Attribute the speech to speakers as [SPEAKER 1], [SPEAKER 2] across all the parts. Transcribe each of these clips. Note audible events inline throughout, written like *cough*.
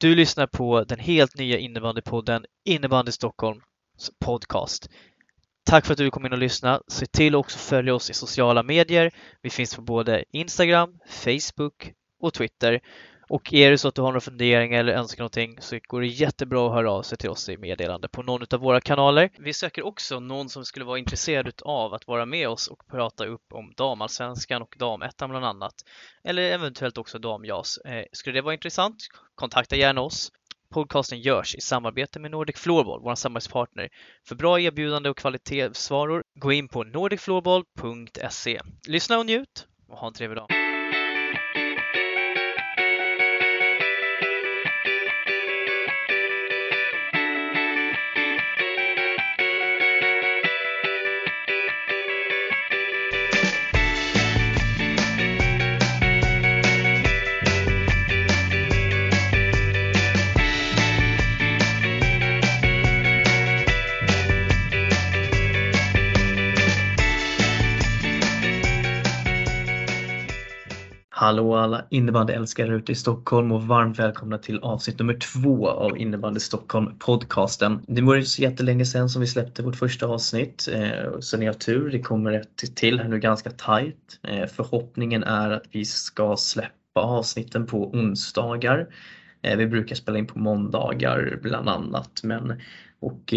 [SPEAKER 1] Du lyssnar på den helt nya innebandypodden Innebandy Stockholms podcast. Tack för att du kom in och lyssnade. Se till att också följa oss i sociala medier. Vi finns på både Instagram, Facebook och Twitter. Och är det så att du har några funderingar eller önskar någonting så går det jättebra att höra av sig till oss i meddelande på någon av våra kanaler. Vi söker också någon som skulle vara intresserad av att vara med oss och prata upp om damallsvenskan och damettan bland annat. Eller eventuellt också damjas. Eh, skulle det vara intressant? Kontakta gärna oss. Podcasten görs i samarbete med Nordic Floorball, vår samarbetspartner. För bra erbjudande och kvalitetsvaror, gå in på nordicfloorball.se. Lyssna och njut och ha en trevlig dag.
[SPEAKER 2] Hallå alla innebandyälskare ute i Stockholm och varmt välkomna till avsnitt nummer två av Innebandy Stockholm podcasten. Det var inte så jättelänge sedan som vi släppte vårt första avsnitt eh, så ni har tur, det kommer ett till här nu ganska tajt. Eh, förhoppningen är att vi ska släppa avsnitten på onsdagar. Eh, vi brukar spela in på måndagar bland annat men och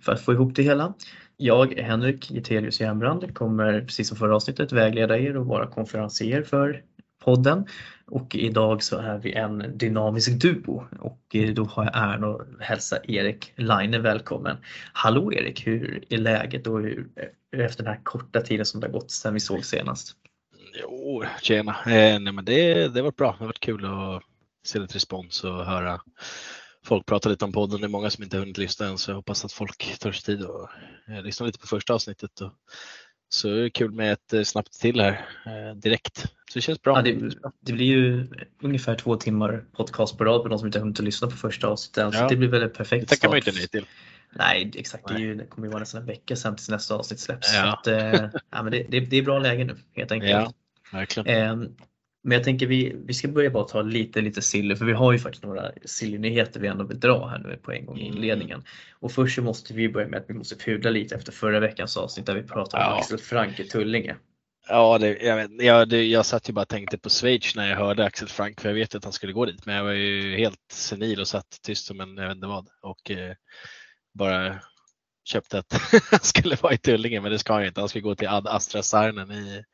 [SPEAKER 2] för att få ihop det hela jag, Henrik Getelius Järnbrand, kommer precis som förra avsnittet vägleda er och vara konferencier för podden. Och idag så är vi en dynamisk duo och eh, då har jag äran att hälsa Erik Laine välkommen. Hallå Erik, hur är läget och hur, eh, efter den här korta tiden som det har gått sedan vi såg senast?
[SPEAKER 3] Jo, tjena. Eh, nej, men det, det var bra. Det har varit kul att se lite respons och höra folk prata lite om podden. Det är många som inte har hunnit lyssna än så jag hoppas att folk tar sig tid och eh, lyssnar lite på första avsnittet. Och så är det kul med ett eh, snabbt till här eh, direkt. Så det känns bra.
[SPEAKER 2] Ja, det, det, blir ju ungefär två timmar podcast på rad för de som inte har hunnit lyssna på första avsnittet. Ja. Så det blir väl en perfekt
[SPEAKER 3] Det tackar man inte nej till.
[SPEAKER 2] Nej, exakt. Nej. Det, ju, det kommer ju vara nästan en vecka sedan tills nästa avsnitt släpps. Ja. Att, eh, *laughs* ja, men det, det, det, är bra läge nu helt enkelt.
[SPEAKER 3] Ja, verkligen.
[SPEAKER 2] Eh, men jag tänker vi, vi ska börja bara ta lite, lite silly för vi har ju faktiskt några silly-nyheter vi ändå vill dra här nu på en gång i mm. inledningen. Och först så måste vi börja med att vi måste pudla lite efter förra veckans avsnitt där vi pratade om Axel Frank i Tullinge.
[SPEAKER 3] Ja, det, jag, vet, jag, det, jag satt ju bara och tänkte på Schweiz när jag hörde Axel Frank för jag vet att han skulle gå dit men jag var ju helt senil och satt tyst som en jag vet inte vad och eh, bara köpte att han *laughs* skulle vara i Tullinge, men det ska han inte. Han ska gå till Ad Astra Sarnen i,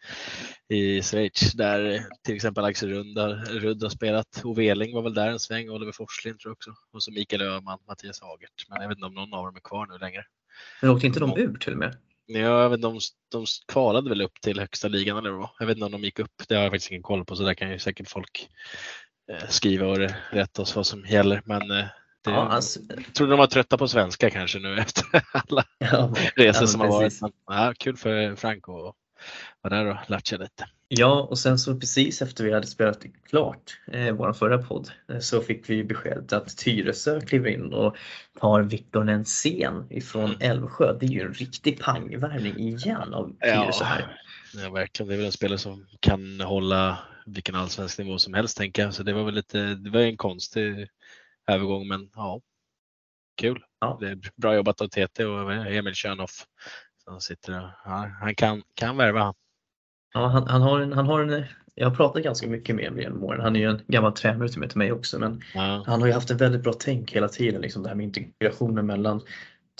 [SPEAKER 3] i Schweiz där till exempel Axel Rudd har, Rudd har spelat. Ove Eling var väl där en sväng, Oliver Forslind tror jag också. Och så Mikael Öhman, Mattias Hagert. Men jag vet inte om någon av dem är kvar nu längre.
[SPEAKER 2] Men åkte inte de ur till och med?
[SPEAKER 3] Ja, jag vet inte, de, de kvalade väl upp till högsta ligan eller vad Jag vet inte om de gick upp. Det har jag faktiskt ingen koll på så där kan ju säkert folk eh, skriva och rätta oss vad som gäller. Men eh, det, ja, alltså, jag tror de var trötta på svenska kanske nu *laughs* efter alla ja, resor ja, som har varit. Ja, kul för Frank att vara där och latcha lite.
[SPEAKER 2] Ja, och sen så precis efter vi hade spelat klart eh, vår förra podd eh, så fick vi beskedet att Tyresö kliver in och tar Viktor Nensén ifrån mm. Älvsjö. Det är ju en riktig pangvärvning igen av Tyresö här.
[SPEAKER 3] Ja, verkligen. Det är väl en spelare som kan hålla vilken allsvensk nivå som helst tänker jag. Så det var väl lite, det var en konstig övergång men ja, kul. Ja. Det är bra jobbat av TT och Emil Tjörnoff. Som sitter där. Ja, han kan, kan värva han.
[SPEAKER 2] Ja, han, han, har en, han har en, jag har pratat ganska mycket med honom genom åren. Han är ju en gammal tränare till mig, till mig också men ja. han har ju haft ett väldigt bra tänk hela tiden. Liksom det här med integrationen mellan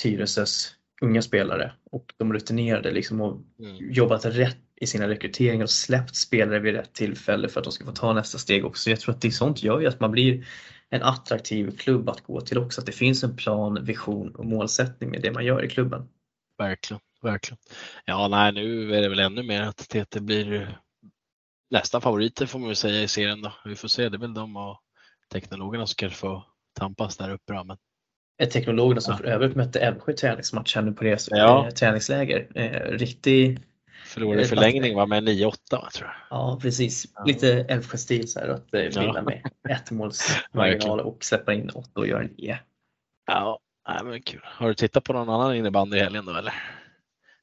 [SPEAKER 2] Tyresös unga spelare och de rutinerade liksom och mm. jobbat rätt i sina rekryteringar och släppt spelare vid rätt tillfälle för att de ska få ta nästa steg också. Jag tror att det sånt gör ju att man blir en attraktiv klubb att gå till också. Att det finns en plan, vision och målsättning med det man gör i klubben.
[SPEAKER 3] Verkligen, verkligen. Ja, nej, nu är det väl ännu mer att TT blir nästan favoriter får man väl säga i serien då. Vi får se, det är väl de och teknologerna som kanske får tampas där uppe. Då, men...
[SPEAKER 2] Teknologerna som ja. för övrigt mötte Älvsjö träningsmatch här nu på det ja. träningsläger. Eh, riktig
[SPEAKER 3] Förlorade i förlängning var med 9-8 tror jag.
[SPEAKER 2] Ja precis, lite Älvsjö-stil så här att eh, vinna med *laughs* ett målsmarginal och släppa in 8 och göra 9.
[SPEAKER 3] Ja, nej, men kul. Har du tittat på någon annan innebandy i helgen då eller? Eller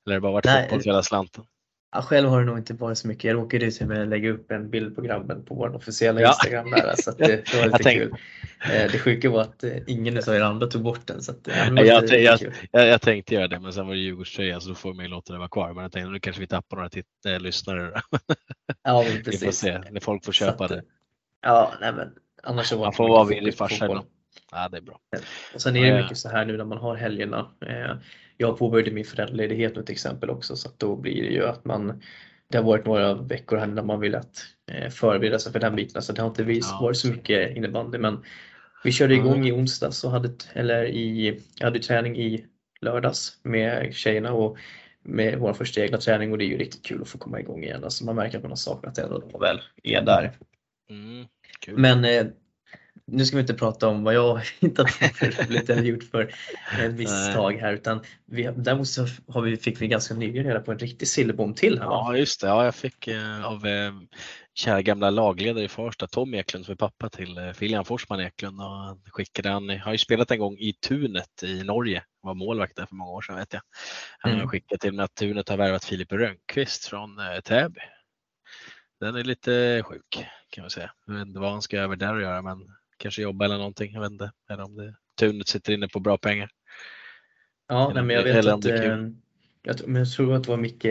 [SPEAKER 3] har det bara varit fotboll hela slanten?
[SPEAKER 2] Ja, själv har det nog inte varit så mycket. Jag råkade till och med lägga upp en bild på grabben på vår officiella
[SPEAKER 3] Ja.
[SPEAKER 2] Instagram där. Så det, *laughs* det var lite kul. Eh, Det sjuka var att eh, ingen av er andra tog bort den. Så att, eh,
[SPEAKER 3] Jag- jag-. Jag, jag tänkte göra det men sen var det Djurgårdströja så då får man ju låta det vara kvar. Men jag tänkte nu kanske vi tappar några titt- äh, lyssnare.
[SPEAKER 2] Ja, men *laughs*
[SPEAKER 3] Vi får
[SPEAKER 2] precis.
[SPEAKER 3] se när folk får köpa
[SPEAKER 2] att,
[SPEAKER 3] det.
[SPEAKER 2] Ja, nej men annars så var
[SPEAKER 3] Man får vara villig farsa. Ja, det är bra.
[SPEAKER 2] Och sen är det mycket så här nu när man har helgerna. Jag påbörjade min föräldraledighet nu till exempel också så att då blir det ju att man det har varit några veckor här när man vill att eh, förbereda sig för den biten så det har inte
[SPEAKER 3] Ja.
[SPEAKER 2] varit så mycket innebandy men vi körde igång i onsdags och hade, eller i, jag hade träning i lördags med tjejerna och med vår första egna träning och det är ju riktigt kul att få komma igång igen. Alltså man märker att man har saknat det när man väl är där.
[SPEAKER 3] Mm.
[SPEAKER 2] Men eh, nu ska vi inte prata om vad jag har *laughs* hittat på för roligt eller gjort för eh, misstag här utan vi, däremot så har vi, fick vi ganska nyligen reda på en riktig sillebom till här va?
[SPEAKER 3] Ja just det, ja, jag fick eh, av eh, kära gamla lagledare i Farsta, Tom Eklund som är pappa till eh, Filian Forsman Eklund och han skickade, han har ju spelat en gång i Tunet i Norge, var målvakt där för många år sedan vet jag. Han
[SPEAKER 2] Mm.
[SPEAKER 3] skickat till mig att Tunet har värvat Filip Rönnqvist från eh, Täby. Den är lite sjuk kan man säga. Jag vet inte vad han ska över där och göra men kanske jobba eller någonting, jag vet inte. Eller om det, Tunet sitter inne på bra pengar.
[SPEAKER 2] Ja,
[SPEAKER 3] Eller
[SPEAKER 2] nej, men jag vet att eh, jag, tror- men jag tror att det var Micke,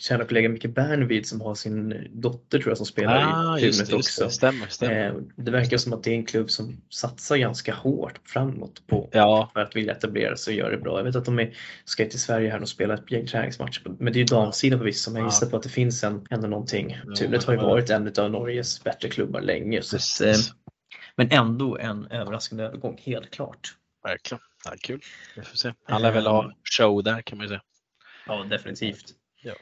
[SPEAKER 2] kära kollega Micke Bernvid som har sin dotter tror jag som spelar
[SPEAKER 3] Ah,
[SPEAKER 2] i Tunet också.
[SPEAKER 3] det, stämmer. stämmer.
[SPEAKER 2] Eh, det verkar som att det är en klubb som satsar ganska hårt framåt på
[SPEAKER 3] Ja,
[SPEAKER 2] för att vilja etablera sig och göra det bra. Jag vet att de är, ska till Sverige här och spela ett gäng träningsmatcher. Men det är ju damsidan på vissa, men jag gissar på att det finns en, ändå någonting.
[SPEAKER 3] Jo,
[SPEAKER 2] Tunet har ju varit en av Norges bättre klubbar länge. Så. Men ändå en överraskande övergång, helt klart.
[SPEAKER 3] Verkligen. Ja, kul. Vi får se. Han lär väl ha show där kan man ju säga.
[SPEAKER 2] Ja, definitivt.
[SPEAKER 3] Ja.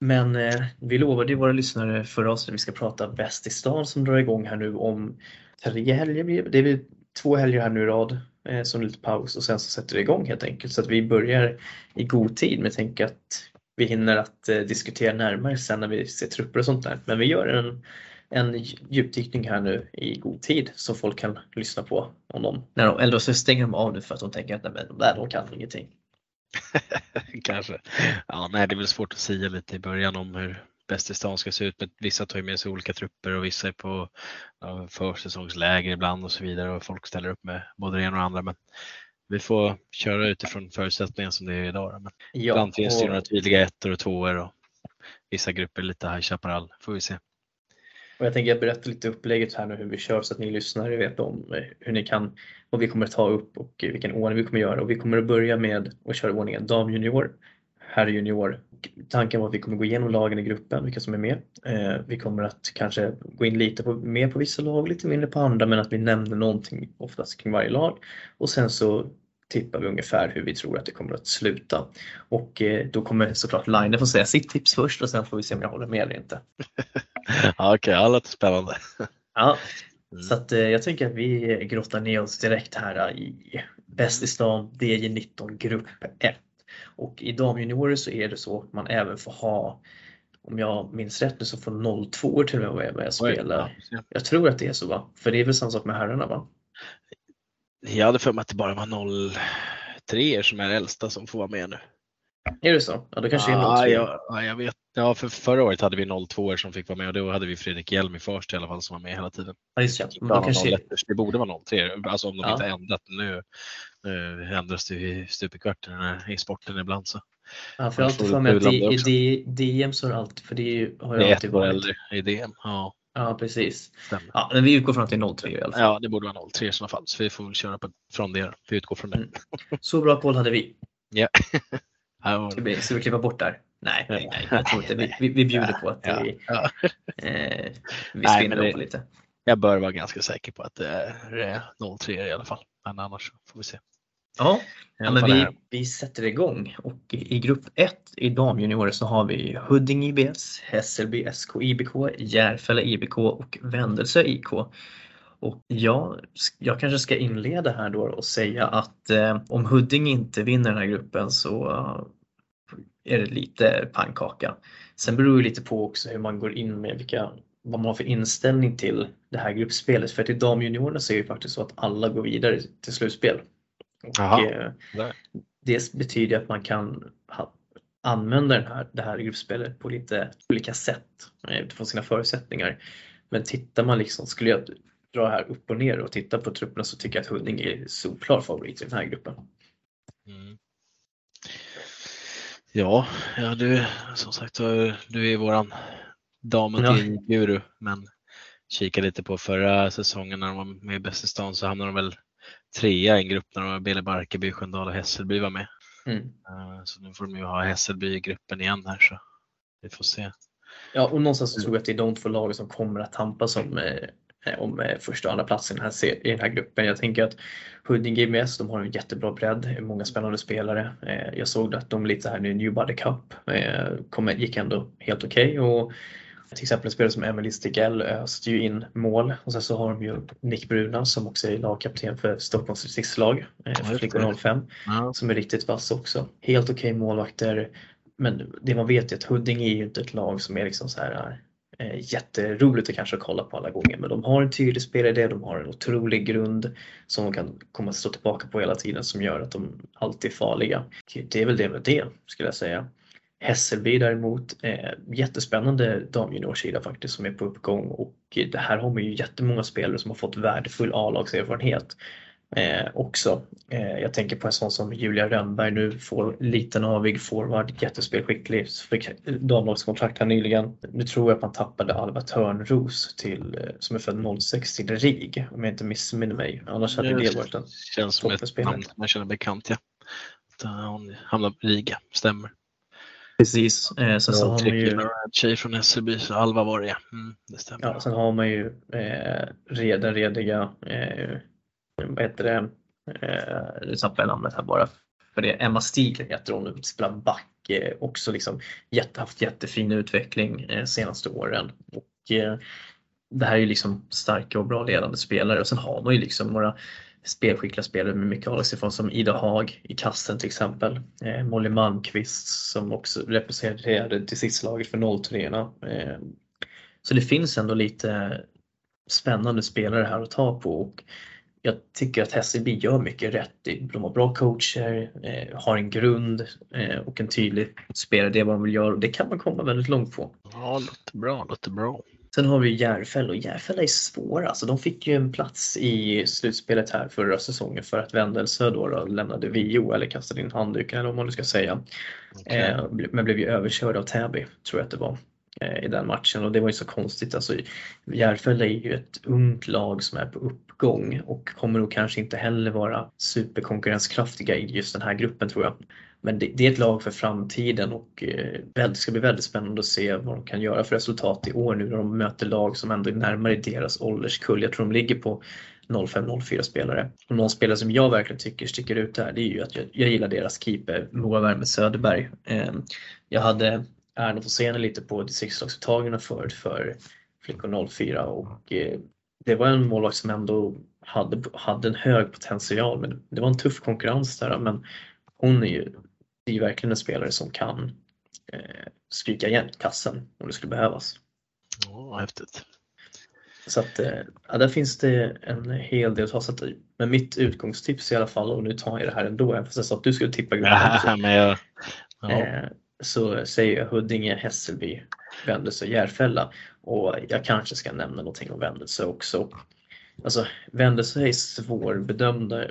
[SPEAKER 2] Men eh, vi lovade ju våra lyssnare förra avsnittet att vi ska prata Bäst i stan som drar igång här nu om tre helger. det. Är väl två helger här nu i rad eh, som lite paus och sen så sätter det igång helt enkelt. Så att vi börjar i god tid med tänk att vi hinner att eh, diskutera närmare sen när vi ser trupper och sånt där. Men vi gör en, en djupdykning här nu i god tid så folk kan lyssna på om de, när de eller så stänger de av nu för att de tänker att nej, men de där de kan ingenting. *laughs*
[SPEAKER 3] Kanske. Ja, nej, det är väl svårt att säga lite i början om hur Bäst i stan ska se ut. Men vissa tar ju med sig olika trupper och vissa är på ja, försäsongsläger ibland och så vidare och folk ställer upp med både det ena och det andra. Men vi får köra utifrån förutsättningarna som det är idag. då. Men
[SPEAKER 2] Ja,
[SPEAKER 3] ibland finns det ju
[SPEAKER 2] och-
[SPEAKER 3] några tydliga ettor och tvåor och vissa grupper lite High Chaparral. Får vi se.
[SPEAKER 2] Och jag tänker jag berättar lite upplägget här nu hur vi kör så att ni lyssnare vet om eh, hur ni kan, vad vi kommer ta upp och vilken ordning vi kommer göra. Och vi kommer att börja med att köra ordningen damjunior, herrjunior. Tanken var att vi kommer gå igenom lagen i gruppen, vilka som är med. Eh, Vi kommer att kanske gå in lite på, mer på vissa lag, lite mindre på andra, men att vi nämner någonting oftast kring varje lag. Och sen så tippar vi ungefär hur vi tror att det kommer att sluta. Och eh, då kommer såklart Line få säga sitt tips först och sen får vi se om jag håller med eller inte. *laughs*
[SPEAKER 3] Ja, Okej, ja, det låter spännande. *laughs*
[SPEAKER 2] Ja. Så att, eh, jag tänker att vi grottar ner oss direkt här i Bäst i stan DJ19 grupp 1. Och i damjuniorer så är det så att man även får ha, om jag minns rätt nu så får 02 till och med vara med och spela.
[SPEAKER 3] ja.
[SPEAKER 2] Jag tror att det är så va? För det är väl samma sak med herrarna va?
[SPEAKER 3] Jag hade för mig att det bara var 03 som är äldsta som får vara med nu.
[SPEAKER 2] Är det så? Ja, då kanske det är 02.
[SPEAKER 3] Ja, ja, jag vet. Ja, för förra året hade vi 02 som fick vara med och då hade vi Fredrik Hjelm i Farsta i alla fall som var med hela tiden.
[SPEAKER 2] Ja, just det.
[SPEAKER 3] Ja,
[SPEAKER 2] kanske...
[SPEAKER 3] 01, det borde vara 03, alltså om de
[SPEAKER 2] Ja.
[SPEAKER 3] inte har ändrat. Nu, nu ändras det ju stup i kvarten när- i sporten ibland. Så.
[SPEAKER 2] Ja, för jag har alltid för mig att i, DM så är det alltid, för det har
[SPEAKER 3] Det
[SPEAKER 2] jag
[SPEAKER 3] är
[SPEAKER 2] alltid varit.
[SPEAKER 3] äldre i DM. Ja,
[SPEAKER 2] Ja, precis.
[SPEAKER 3] stämmer.
[SPEAKER 2] Ja, men vi utgår från att det är 03 i alla fall.
[SPEAKER 3] Ja, det borde vara 03 i sådana fall. Så vi får väl köra på, från det. Vi utgår från det.
[SPEAKER 2] Mm. Så bra koll hade vi.
[SPEAKER 3] Ja. *laughs* Ja,
[SPEAKER 2] Ska vi, ska vi klippa bort där? Nej, nej, nej jag tror inte. Vi, vi, vi bjuder på att
[SPEAKER 3] ja,
[SPEAKER 2] vi,
[SPEAKER 3] ja.
[SPEAKER 2] eh, vi
[SPEAKER 3] Nej,
[SPEAKER 2] spinner dem
[SPEAKER 3] det-
[SPEAKER 2] på lite.
[SPEAKER 3] Jag bör vara ganska säker på att det är 03 i alla fall. Men annars får vi se.
[SPEAKER 2] Ja, ja men vi, vi sätter igång och i grupp 1 i damjuniorer så har vi Huddinge IBS, Hässelby SK IBK, Järfälla IBK och Vändelsö IK. Och jag, jag kanske ska inleda här då och säga att eh, om Huddinge inte vinner den här gruppen så eh, är det lite pannkaka. Sen beror det lite på också hur man går in med vilka, vad man har för inställning till det här gruppspelet. För i damjuniorerna så är det faktiskt så att alla går vidare till slutspel.
[SPEAKER 3] Jaha.
[SPEAKER 2] eh, det betyder att man kan använda den här, det här gruppspelet på lite olika sätt eh, utifrån sina förutsättningar. Men tittar man liksom, skulle jag dra här upp och ner och titta på trupperna så tycker jag att Huddinge är solklar favorit i den här gruppen.
[SPEAKER 3] Mm. Ja, ja du som sagt du är våran dam och ja. guru men kika lite på förra säsongen när de var med i Bäst i stan så hamnade de väl trea i en grupp när de Bele Barkarby, Sköndal och Hässelby var med. Mm. Eh, så nu får de ju ha Hässelby i gruppen igen här så vi får se.
[SPEAKER 2] Ja och någonstans så tror jag att det är de två lagen som kommer att tampas om, eh, om eh, första och andra platsen i den, här, i den här gruppen. Jag tänker att Huddinge GMS, de har en jättebra bredd, många spännande spelare. Jag såg att de lite här nu New Body Cup kom, gick ändå helt okej okay till exempel en spelare som Emily Stigell öste ju in mål och sen så har de ju Nick Bruna som också är lagkapten för Stockholms distriktslag, eh, flickor 05, ja. som är riktigt vass också. Helt okej okay målvakter, men det man vet är att Huddinge är ju inte ett lag som är liksom så här eh, jätteroligt att kanske kolla på alla gånger men de har en tydlig spelidé, de har en otrolig grund som de kan komma att stå tillbaka på hela tiden som gör att de alltid är farliga. Det är väl det med det skulle jag säga. Hässelby däremot, eh, jättespännande damjuniorsida faktiskt som är på uppgång och det här har man ju jättemånga spelare som har fått värdefull A-lagserfarenhet eh, också. Eh, jag tänker på en sån som Julia Rönnberg nu, får liten avig forward, jättespelskicklig, fick damlagskontrakt här nyligen. Nu tror jag att man tappade Alva Törnros till, eh, som är född 06 till RIG om jag inte missminner mig. Annars hade det varit en
[SPEAKER 3] Känns som ett namn man känner bekant ja. Hon hamnade på Riga, stämmer.
[SPEAKER 2] Precis.
[SPEAKER 3] Eh, sen så har man ju... tjej från Hässelby, så Alva var det mm, det stämmer.
[SPEAKER 2] Ja, sen har man ju eh, den rediga, eh, vad heter det, eh, nu tappade jag namnet här bara. För det är Emma Stigler heter hon, spelar back, eh, också liksom jätte, haft jättefin utveckling eh, senaste åren. Och, eh, det här är ju liksom starka och bra ledande spelare och sen har man ju liksom några spelskickliga spelare med mycket avlagserfarenhet som Ida Haag i kassen till exempel. Eh, Molly Malmqvist som också representerade distriktslaget för 03 eh, Så det finns ändå lite spännande spelare här att ta på och jag tycker att Hässelby gör mycket rätt. De har bra coacher, eh, har en grund eh, och en tydlig spelare, det är vad de vill göra och det kan man komma väldigt långt på.
[SPEAKER 3] Ja, låter bra, låter bra.
[SPEAKER 2] Sen har vi Järfälla och Järfälla är svåra. Alltså, de fick ju en plats i slutspelet här förra säsongen för att Vändelsö då, då lämnade VO eller kastade in handduken eller vad man nu ska säga. Okay. Eh, men blev ju överkörd av Täby tror jag att det var eh, i den matchen och det var ju så konstigt. Alltså, Järfälla är ju ett ungt lag som är på uppgång och kommer nog kanske inte heller vara superkonkurrenskraftiga i just den här gruppen tror jag. Men det, det, är ett lag för framtiden och eh, det ska bli väldigt spännande att se vad de kan göra för resultat i år nu när de möter lag som ändå är närmare deras ålderskull. Jag tror de ligger på 05-04 spelare. Och någon spelare som jag verkligen tycker sticker ut där det är ju att jag, jag gillar deras keeper Moa Werme Söderberg. Ehm, jag hade äran att få se henne lite på distriktslagsuttagningarna förut för flickor 04 och eh, det var en målvakt som ändå hade, hade en hög potential men det var en tuff konkurrens där men hon är ju det är ju verkligen en spelare som kan eh, spika igen kassen om det skulle behövas.
[SPEAKER 3] Ja, häftigt.
[SPEAKER 2] Så att eh, ja, där finns det en hel del att ta sig i. Men mitt utgångstips i alla fall, och nu tar jag det här ändå, även fast jag sa att du skulle tippa gruppen.
[SPEAKER 3] Ja, *laughs* men jag,
[SPEAKER 2] ja. eh, så säger jag Huddinge, Hässelby, Vändelse, Järfälla. Och jag kanske ska nämna någonting om Vändelse också. Alltså Vändelse är svårbedömda.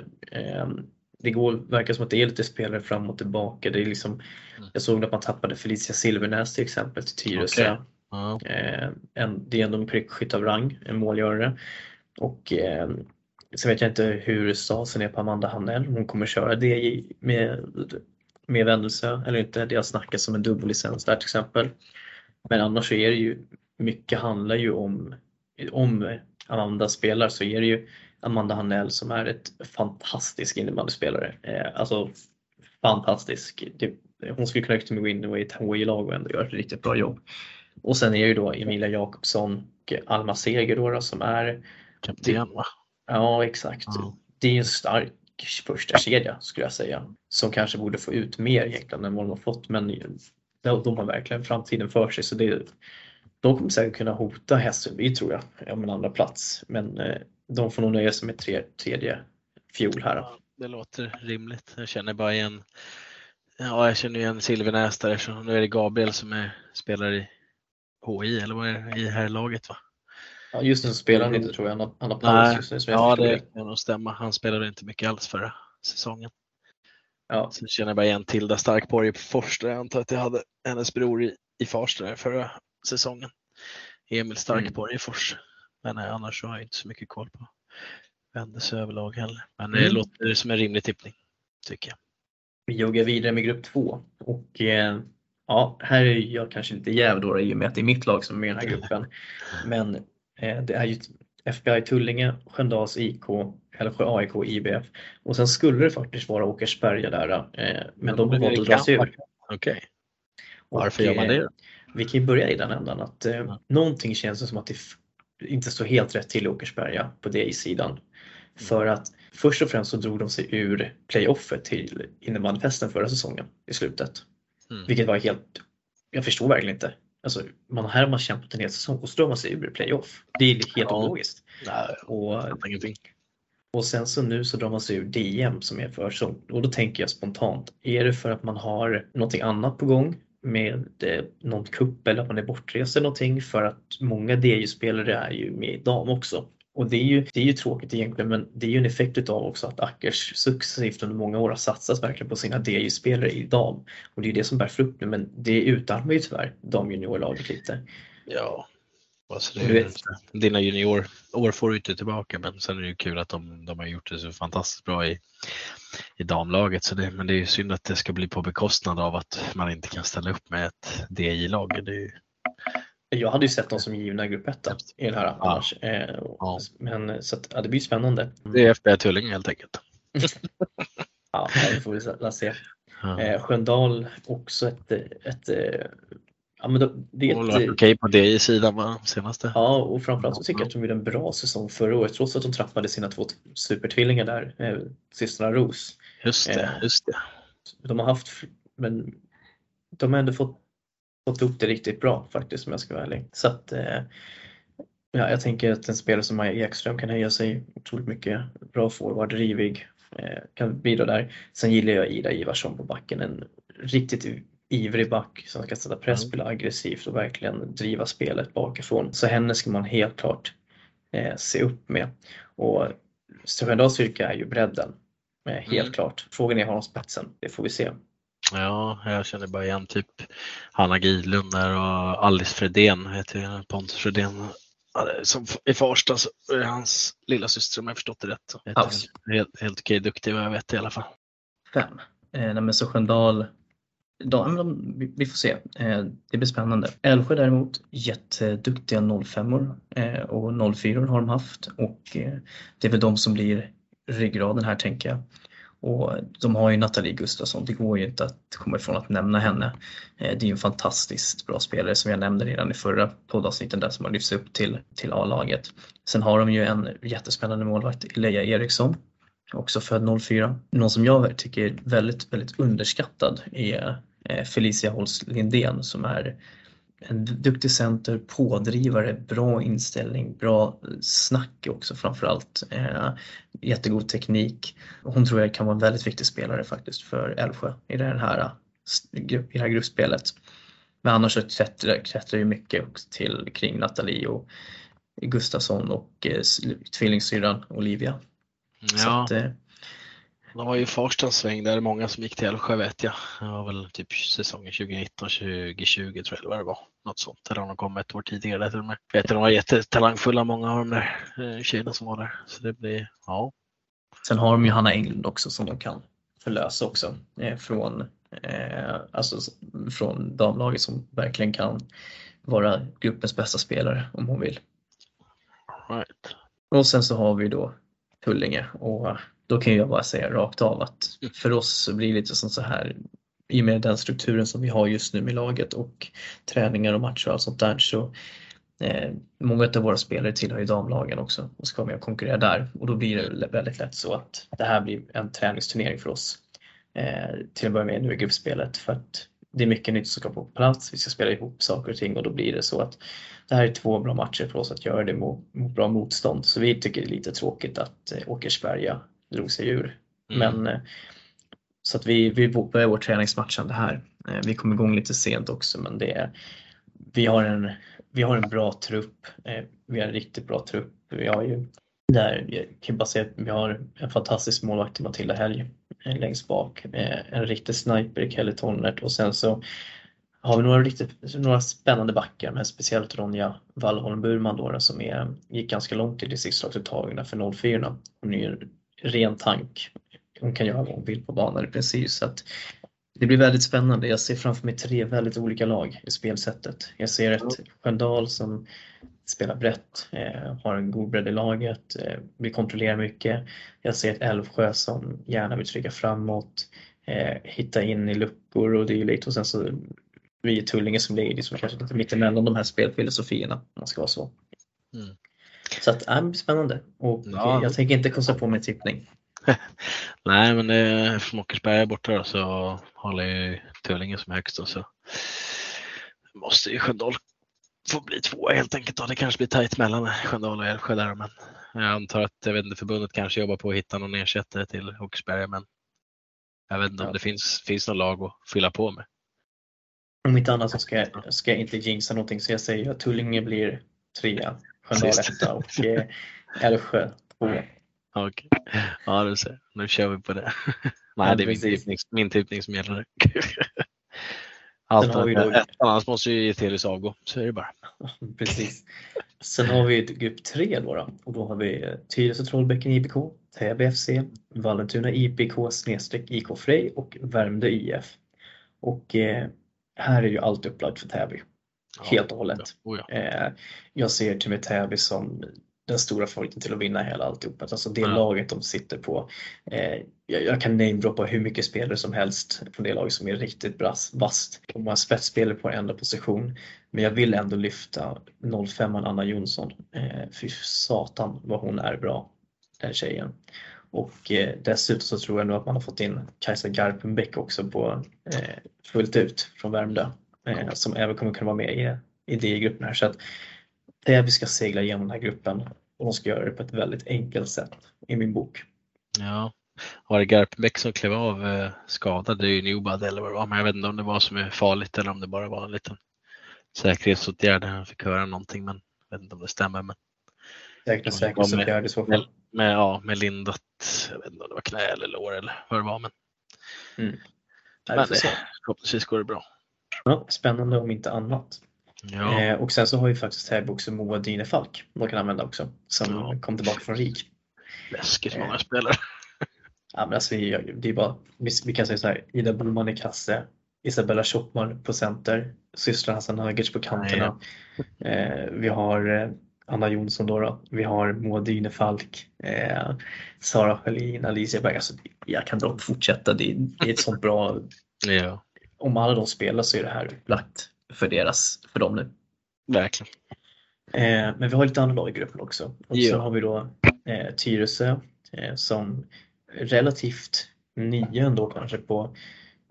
[SPEAKER 2] Det går, verkar som att det är lite spelare fram och tillbaka. Det är liksom, mm. Jag såg att man tappade Felicia Silvernäs till exempel till Tyresö. Okay. Uh eh, det är ändå en prickskytt av rang, en målgörare. Och eh, sen vet jag inte hur statusen är på Amanda Hanell. Hon kommer köra det med, med vändelse eller inte. Det har snackats om en dubbellicens där till exempel. Men annars så är det ju mycket handlar ju om om Amanda spelar så är det ju Amanda Hanell som är ett fantastisk innebandyspelare. Eh, alltså fantastisk. Typ, hon skulle kunna med Winnow i ett HI-lag och ändå göra ett riktigt bra jobb. Och sen är det ju då Emilia Jakobsson och Alma Seger då, då som är
[SPEAKER 3] Kapten va?
[SPEAKER 2] Ja exakt. Ja. Det är en stark första kedja skulle jag säga. Som kanske borde få ut mer egentligen än vad de har fått men de har verkligen framtiden för sig. Så det, de kommer säkert kunna hota Hässelby tror jag, om en andra plats. Men eh, de får nog nöja sig med tre, tredje fjol här. Ja,
[SPEAKER 3] det låter rimligt. Jag känner bara igen Ja, jag känner igen Silvernäs där. Så nu är det Gabriel som är, spelar i HI eller vad är det, i här laget va?
[SPEAKER 2] Ja, just nu spelar han inte tror jag. Han har, paus just nu.
[SPEAKER 3] ja det kan nog stämma. Han spelade inte mycket alls förra säsongen.
[SPEAKER 2] Ja.
[SPEAKER 3] Sen känner jag bara igen Tilda Starkborg på Forster. Jag antar att jag hade hennes bror i, i Farsta förra säsongen. Emil Starkborg i Fors. Men nej, annars så har jag inte så mycket koll på Vendels överlag heller. Men det
[SPEAKER 2] Mm.
[SPEAKER 3] låter som en rimlig tippning, tycker jag.
[SPEAKER 2] Vi joggar vidare med grupp två och eh, ja, här är jag kanske lite jäv då i och med att det är mitt lag som är med i den här gruppen. *laughs* Men eh, det är ju FBI Tullinge, Sköndals IK, Älvsjö AIK, IBF och sen skulle det faktiskt vara Åkersberga där. Eh, men de har valt att dra sig ur.
[SPEAKER 3] Okej,
[SPEAKER 2] Och,
[SPEAKER 3] varför gör man
[SPEAKER 2] eh,
[SPEAKER 3] det?
[SPEAKER 2] Vi kan ju börja i den ändan att eh,
[SPEAKER 3] Ja.
[SPEAKER 2] någonting känns som att det inte står helt rätt till i Åkersberga på det i sidan. För att först och främst så drog de sig ur playoffet till innebandyfesten förra säsongen i slutet.
[SPEAKER 3] Mm.
[SPEAKER 2] Vilket var helt, jag förstår verkligen inte. Alltså, man, här har man kämpat en hel säsong och så drar man sig ur playoff. Det är helt
[SPEAKER 3] Ja.
[SPEAKER 2] ologiskt.
[SPEAKER 3] Nej,
[SPEAKER 2] Och, och sen så nu så drar man sig ur DM som är försäsong. Och då tänker jag spontant, är det för att man har någonting annat på gång med eh, någon kupp eller att man är bortrest eller någonting för att många DJ-spelare är ju med i dam också. Och det är, ju, det är ju tråkigt egentligen men det är ju en effekt utav också att Ackers successivt under många år har satsat verkligen på sina DJ-spelare i dam. Och det är ju det som bär frukt nu men det utarmar ju tyvärr damjuniorlaget lite.
[SPEAKER 3] Ja, alltså det,
[SPEAKER 2] vet.
[SPEAKER 3] dina juniorår får du inte tillbaka men sen är det ju kul att de, de har gjort det så fantastiskt bra i, i damlaget. Så det, men det är ju synd att det ska bli på bekostnad av att man inte kan ställa upp med ett ju,
[SPEAKER 2] Jag hade ju sett dem som givna grupp 1 i den här annars. Eh,
[SPEAKER 3] Ja.
[SPEAKER 2] Men så att, ja, det blir spännande.
[SPEAKER 3] det är FBI Tullinge helt enkelt. *laughs*
[SPEAKER 2] Ja, det får vi se.
[SPEAKER 3] Ja.
[SPEAKER 2] Eh, Sköndal också ett, ett, eh, ja men då- det är
[SPEAKER 3] Och lagt Okej på DJ-sidan va, senaste?
[SPEAKER 2] ja och framförallt så tycker jag att de gjorde en bra säsong förra året trots att de trappade sina två supertvillingar där, eh, systrarna Ros.
[SPEAKER 3] Just det,
[SPEAKER 2] Eh.
[SPEAKER 3] just det.
[SPEAKER 2] De har haft, men de har ändå fått, fått ihop det riktigt bra faktiskt om jag ska vara ärlig. Så att, eh, ja, jag tänker att en spelare som Maja Ekström kan höja sig otroligt mycket. Bra forward, rivig, eh, kan bidra där. Sen gillar jag Ida Ivarsson på backen, en riktigt ivrig back som kan sätta press,
[SPEAKER 3] Mm.
[SPEAKER 2] spela aggressivt och verkligen driva spelet bakifrån. Så henne ska man helt klart eh, se upp med. Och Sköndals styrka är ju bredden, eh, helt
[SPEAKER 3] Mm.
[SPEAKER 2] klart. Frågan är har de spetsen? Det får vi se.
[SPEAKER 3] Ja, jag känner bara igen typ Hanna Gidlund där och Alice Fredén, heter jag, Pontus Fredén. Som i Farsta så är hans lilla syster om jag förstått det rätt. Hon. Helt, helt okej duktig vad jag vet i alla fall.
[SPEAKER 2] Fem. Eh, nej, men så Sköndal, de, de, vi- får se. Eh, det blir spännande. Älvsjö däremot, jätteduktiga 05 eh, och 04 har de haft och eh, det är väl de som blir ryggraden här tänker jag. Och de har ju Nathalie Gustafsson, det går ju inte att komma ifrån att nämna henne. Eh, det är ju en fantastiskt bra spelare som jag nämnde redan i förra poddavsnitten där som har lyfts upp till, till A-laget. Sen har de ju en jättespännande målvakt, Leia Eriksson, också född 04. Någon som jag tycker är väldigt, väldigt underskattad är eh, Felicia Holst Lindén som är en duktig center, pådrivare, bra inställning, bra snack också framförallt. Eh, jättegod teknik. Hon tror jag kan vara en väldigt viktig spelare faktiskt för Älvsjö i det här, i det här gruppspelet. Men annars så klättrar, klättrar ju mycket till kring Nathalie och Gustafsson och eh, tvillingsyrran Olivia. Så
[SPEAKER 3] Ja,
[SPEAKER 2] att, eh,
[SPEAKER 3] de var ju Farsta en sväng där, många som gick till Älvsjö vet jag. Det var väl typ säsongen 2019-2020 tror jag det var det var. Något sånt. Eller om de kom ett år tidigare till och med. Vet de var jättetalangfulla många av de där eh, tjejerna som var där. Så det blir, ja.
[SPEAKER 2] Sen har de ju Hanna Englund också som de kan förlösa också från, eh, alltså, från damlaget som verkligen kan vara gruppens bästa spelare om hon vill.
[SPEAKER 3] Right.
[SPEAKER 2] Och sen så har vi då Tullinge. Och då kan jag bara säga rakt av att för oss så blir det lite som så här i och med den strukturen som vi har just nu med laget och träningar och matcher och allt sånt där så eh, många av våra spelare tillhör ju damlagen också och ska vara med och konkurrera där. Och då blir det väldigt lätt så att det här blir en träningsturnering för oss eh, till att börja med nu i gruppspelet. För att det är mycket nytt som ska på plats, vi ska spela ihop saker och ting och då blir det så att det här är två bra matcher för oss att göra det mot, mot bra motstånd. Så vi tycker det är lite tråkigt att eh, Åkersberga drog sig ur.
[SPEAKER 3] Mm.
[SPEAKER 2] Men eh, Så att vi, vi börjar vår träningsmatchande här. Eh, vi kom igång lite sent också men det är, vi, har en, vi har en bra trupp. Eh, vi har en riktigt bra trupp. Vi har ju där, jag kan bara säga att vi har en fantastisk målvakt i Matilda Helg längst bak. En riktig sniper i Kelly Tonnert och sen så har vi några, riktigt, några spännande backar med speciellt Ronja Wallholm Burman då, som är, gick ganska långt i distriktslagsuttagna för 04. Hon är en ren tank. Hon kan göra vad hon vill på banan i princip. Så att det blir väldigt spännande. Jag ser framför mig tre väldigt olika lag i spelsättet. Jag ser ett Sköndal som spelar brett, eh, har en god bredd i laget, eh, vill kontrollera mycket. Jag ser ett Älvsjö som gärna vill trycka framåt, eh, hitta in i luckor och dylikt och sen så vi i Tullinge som ligger liksom kanske lite mittemellan de här spelfilosofierna om man ska vara så. Mm. Så att, äh, spännande och ja. jag tänker inte kosta på mig tippning. *laughs*
[SPEAKER 3] Nej men eftersom Åkersberga är borta då, så håller ju Tullinge som högst och så måste ju Sköndal få bli tvåa helt enkelt. Då. Det kanske blir tajt mellan Sköndal och Älvsjö där men jag antar att jag vet inte, förbundet kanske jobbar på att hitta någon ersättare till Åkersberga men jag vet inte om ja. det finns, finns någon lag att fylla på med.
[SPEAKER 2] Om inte annat så ska jag, ska jag inte jinxa någonting så jag säger att Tullinge blir trea, Sköndal etta och eh, Älvsjö tvåa.
[SPEAKER 3] Okej, ja du ser. Nu kör vi på det. *laughs* Nej, det är min tippning, min tippning som gäller. *laughs* Allt annars måste ju ge Telis avgå, så är det bara. *laughs*
[SPEAKER 2] Precis. Sen har vi grupp tre då, då, och då har vi eh, Tyresö Trollbäcken IBK, Täby FC, Vallentuna IPK snedstreck IK Frej och Värmdö IF. Och eh, här är ju allt upplagt för Täby. Ja, helt och hållet. Oh ja. Eh, jag ser till och med Täby som den stora favoriten till att vinna hela alltihop. Alltså det ja. laget de sitter på. Eh, jag, kan namedroppa hur mycket spelare som helst från det laget som är riktigt vasst. De har spetsspelare på enda position. Men jag vill ändå lyfta 05 Anna Jonsson. Eh, fy satan vad hon är bra, den tjejen. Och eh, dessutom så tror jag nog att man har fått in Kajsa Garpenbäck också på eh, fullt ut från Värmdö. Eh, som även kommer kunna vara med i, i DI-gruppen här. Så att Täby ska segla igenom den här gruppen och de ska göra det på ett väldigt enkelt sätt i min bok.
[SPEAKER 3] Ja, var det Garpenbäck som klev av eh, skadad? Det är ju Newbad eller vad det var, men jag vet inte om det var som är farligt eller om det bara var en liten säkerhetsåtgärd. Han fick höra någonting men jag vet inte om det stämmer. Men...
[SPEAKER 2] Säkert en säkerhetsåtgärd i så fall.
[SPEAKER 3] Med, ja, med lindat, jag vet inte om det var knä eller lår eller vad det var. Men, mm. men det, förhoppningsvis går det bra.
[SPEAKER 2] Ja, spännande om inte annat. Ja. Eh, och sen så har vi faktiskt Täby också Moa Dynefalk man kan använda också som ja. kom tillbaka från RIK.
[SPEAKER 3] Läskigt många eh. spelare.
[SPEAKER 2] ja, men alltså, vi, det är bara, vi, vi kan säga så här, Ida Boman i kasse, Isabella Schoppman på center, systrarna Hassan Nagic på kanterna. Eh, vi har eh, Anna Jonsson då, då. vi har Moa Dynefalk, eh, Sara Schelin, Alicia Berg. Alltså, jag kan dra fortsätta, det, det är ett sånt bra...
[SPEAKER 3] ja.
[SPEAKER 2] Om alla de spelar så är det här upplagt för, deras, för dem nu.
[SPEAKER 3] Verkligen.
[SPEAKER 2] Eh, men vi har lite andra lag i gruppen också. Och ja. så har vi då eh, Tyresö eh, som relativt nya ändå kanske på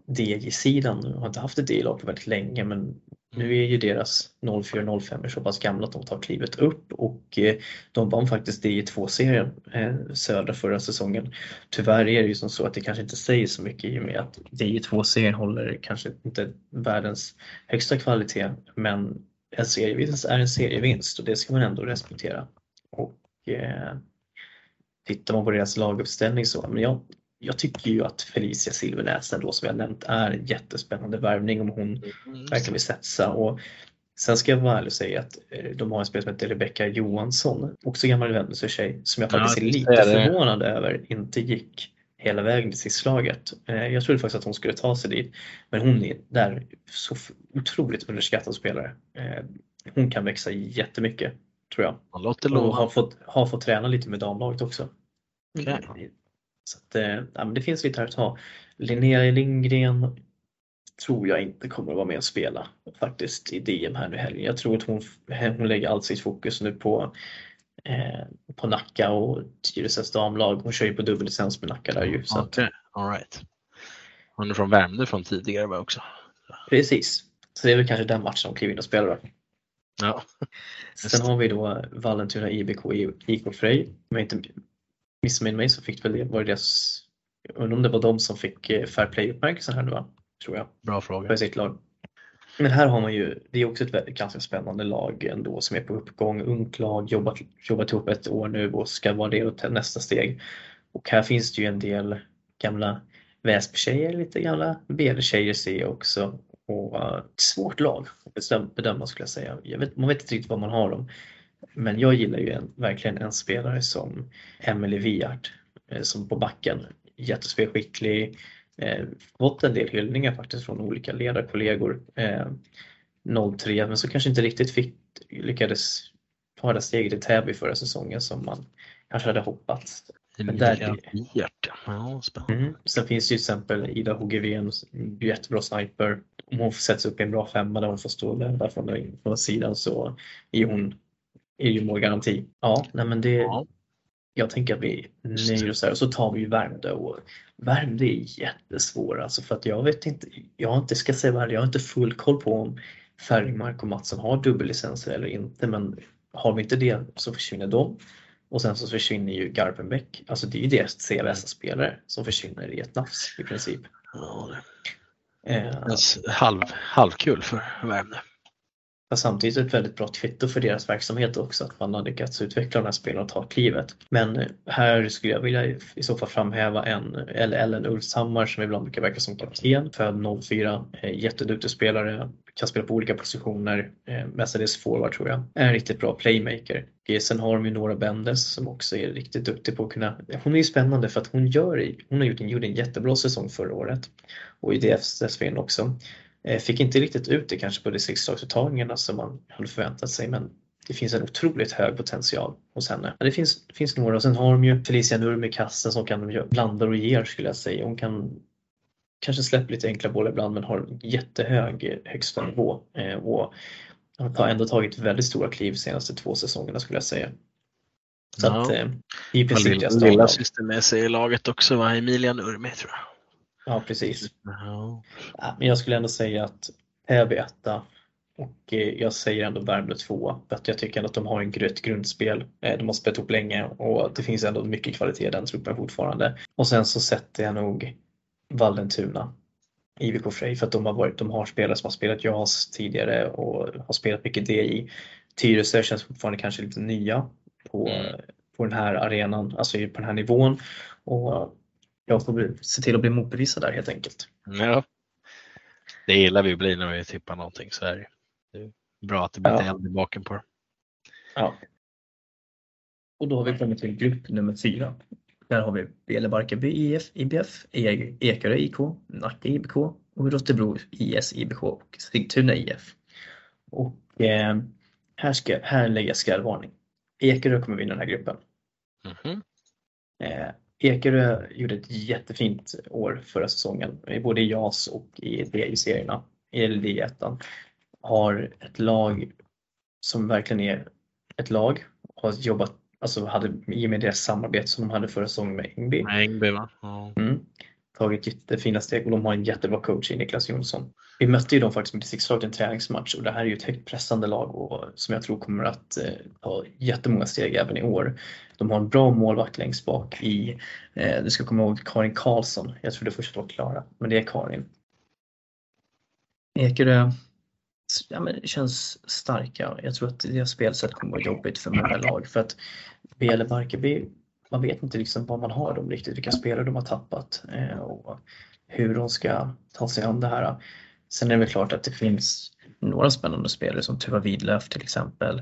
[SPEAKER 2] DJ-sidan. Har inte haft ett D-lag på väldigt länge men nu är ju deras 04-05 så pass gamla att de tar klivet upp och eh, de vann faktiskt DI2-serien eh, södra förra säsongen. Tyvärr är det ju som så att det kanske inte säger så mycket i och med att DI2-serien håller kanske inte världens högsta kvalitet men en serievinst är en serievinst och det ska man ändå respektera. Och eh, Tittar man på deras laguppställning så, men jag, jag tycker ju att Felicia Silvernäs då som jag nämnt är en jättespännande värvning om hon mm. verkligen vill satsa. Och sen ska jag vara ärlig och säga att eh, de har en spelare som heter Rebecka Johansson, också gammal Vännäsö-tjej, som jag faktiskt ja, är lite är förvånad över inte gick hela vägen till sistlaget. Eh, jag trodde faktiskt att hon skulle ta sig dit, men hon är där så otroligt underskattad spelare. Eh, hon kan växa jättemycket, tror jag. Och har fått, har fått träna lite med damlaget också. Okay. Så att, eh, ja, men det finns lite här att ta. Linnea Lindgren tror jag inte kommer att vara med och spela faktiskt i DM här nu helgen. Jag tror att hon, hon lägger allt sitt fokus nu på, eh, på Nacka och Tyresös damlag. Hon kör ju på dubbellicens med Nacka där ju.
[SPEAKER 3] Så okay. All right. Hon är från Värmdö från tidigare var också.
[SPEAKER 2] Precis. Så det är väl kanske den matchen hon kliver in och spelar.
[SPEAKER 3] Ja.
[SPEAKER 2] Sen har vi då Vallentuna IBK IK Frej. Om jag inte missminner mig så fick väl det, var det deras Jag undrar om det var de som fick eh, Fair Play-utmärkelsen här nu va? Tror jag.
[SPEAKER 3] Bra fråga.
[SPEAKER 2] För sitt lag. Men här har man ju, det är också ett väldigt, ganska spännande lag ändå som är på uppgång. Ungt lag, jobbat, jobbat ihop ett år nu och ska vara det till nästa steg. Och här finns det ju en del gamla Väsby-tjejer, lite gamla BL-tjejer ser jag också. Och uh, ett svårt lag att bedöma skulle jag säga. Jag vet, man vet inte riktigt vad man har dem. Men jag gillar ju en, verkligen en spelare som Emily Viard eh, som på backen. Jättespelskicklig, eh, fått en del hyllningar faktiskt från olika ledarkollegor. Eh, 03 men så kanske inte riktigt fick, lyckades ta det steget i Täby förra säsongen som man kanske hade hoppats.
[SPEAKER 3] Men där, ja,
[SPEAKER 2] mm. Sen finns det till exempel Ida Hogevén, jättebra sniper. Om hon sätts upp i en bra femma där hon får stå där från, från sidan så är hon är ju målgaranti. Ja, nej men det, ja. Jag tänker att vi nöjer oss här och så tar vi Värmdö och Värmdö är jättesvår alltså för att jag vet inte, jag har inte, ska säga jag har inte full koll på om Färgmark och Mattsson har dubbellicenser eller inte men har vi inte det så försvinner de. Och sen så försvinner ju Garpenbäck, alltså det är ju deras CVS-spelare som försvinner i ett nafs i princip.
[SPEAKER 3] Ja, det. Eh, halv, halvkul för Värmdö.
[SPEAKER 2] Men samtidigt ett väldigt bra kvitto för deras verksamhet också att man har lyckats utveckla de här spelarna och ta klivet. Men här skulle jag vilja i så fall framhäva en eller Ellen Ulfshammar som ibland brukar verka som kapten, född 04, eh, jätteduktig spelare, kan spela på olika positioner, eh, mestadels forward tror jag. Är en riktigt bra playmaker. Eh, sen har de ju Nora Bendes som också är riktigt duktig på att kunna, hon är ju spännande för att hon gör, hon har gjort en, gjort en jättebra säsong förra året och i dessförinnan också. Eh, fick inte riktigt ut det kanske på distriktslagsuttagningarna som man hade förväntat sig men det finns en otroligt hög potential hos henne. Det finns, finns några sen har de ju Felicia Nurmi i kassen som kan blanda och ger skulle jag säga. Hon kan kanske släppa lite enkla bollar ibland men har jättehög högsta nivå eh, och har ändå tagit väldigt stora kliv de senaste två säsongerna skulle jag säga.
[SPEAKER 3] Så ja. att, eh, i princip lilla, lilla syster med sig i laget också var Emilia Nurmi tror jag.
[SPEAKER 2] Ja, precis. Ja. men jag skulle ändå säga att Täby etta och eh, jag säger ändå Värmdö 2 för att jag tycker ändå att de har en grött grundspel. Eh, de har spelat ihop länge och det finns ändå mycket kvalitet i den truppen fortfarande. Och sen så sätter jag nog Vallentuna IVK Frej för att de har, varit, de har spelare som har spelat JAS tidigare och har spelat mycket DI. Tyresö känns fortfarande kanske lite nya på, mm. på den här arenan, alltså på den här nivån. Och jag får bli, se till att bli motbevisad där helt enkelt.
[SPEAKER 3] Ja. Det gillar vi att bli när vi tippar någonting så är det. bra att det blir ja. eld i baken på det.
[SPEAKER 2] Ja. Och då har vi kommit till grupp nummer fyra. Där har vi Belebarkarby IF, IBF, e- Ekerö IK, Nacka IBK och Rotebro IS IBK och Sigtuna IF. Och eh, här, ska, här lägger jag skrällvarning. Ekerö kommer vinna den här gruppen. Mm -hmm. eh, Ekerö gjorde ett jättefint år förra säsongen, både i JAS och i DI-serierna, eller D1. Har ett lag som verkligen är ett lag, har jobbat, alltså hade i och med deras samarbete som de hade förra säsongen med Engby.
[SPEAKER 3] Med Engby va?
[SPEAKER 2] Mm tagit jättefina steg och de har en jättebra coach i Niklas Jonsson. Vi mötte ju dem faktiskt med distriktslaget i en träningsmatch och det här är ju ett högt pressande lag och, som jag tror kommer att eh, ta jättemånga steg även i år. De har en bra målvakt längst bak i, eh, du ska komma ihåg Karin Karlsson, jag trodde först att det var Klara, men det är Karin. Ekerö eh, ja, men det känns starka. Jag tror att deras spelsätt kommer att vara jobbigt för många lag för att Bele Barkarby man vet inte liksom vad man har dem riktigt, vilka spelare de har tappat eh, och hur de ska ta sig an det här. Sen är det väl klart att det finns några spännande spelare som Tuva Widlöf till exempel.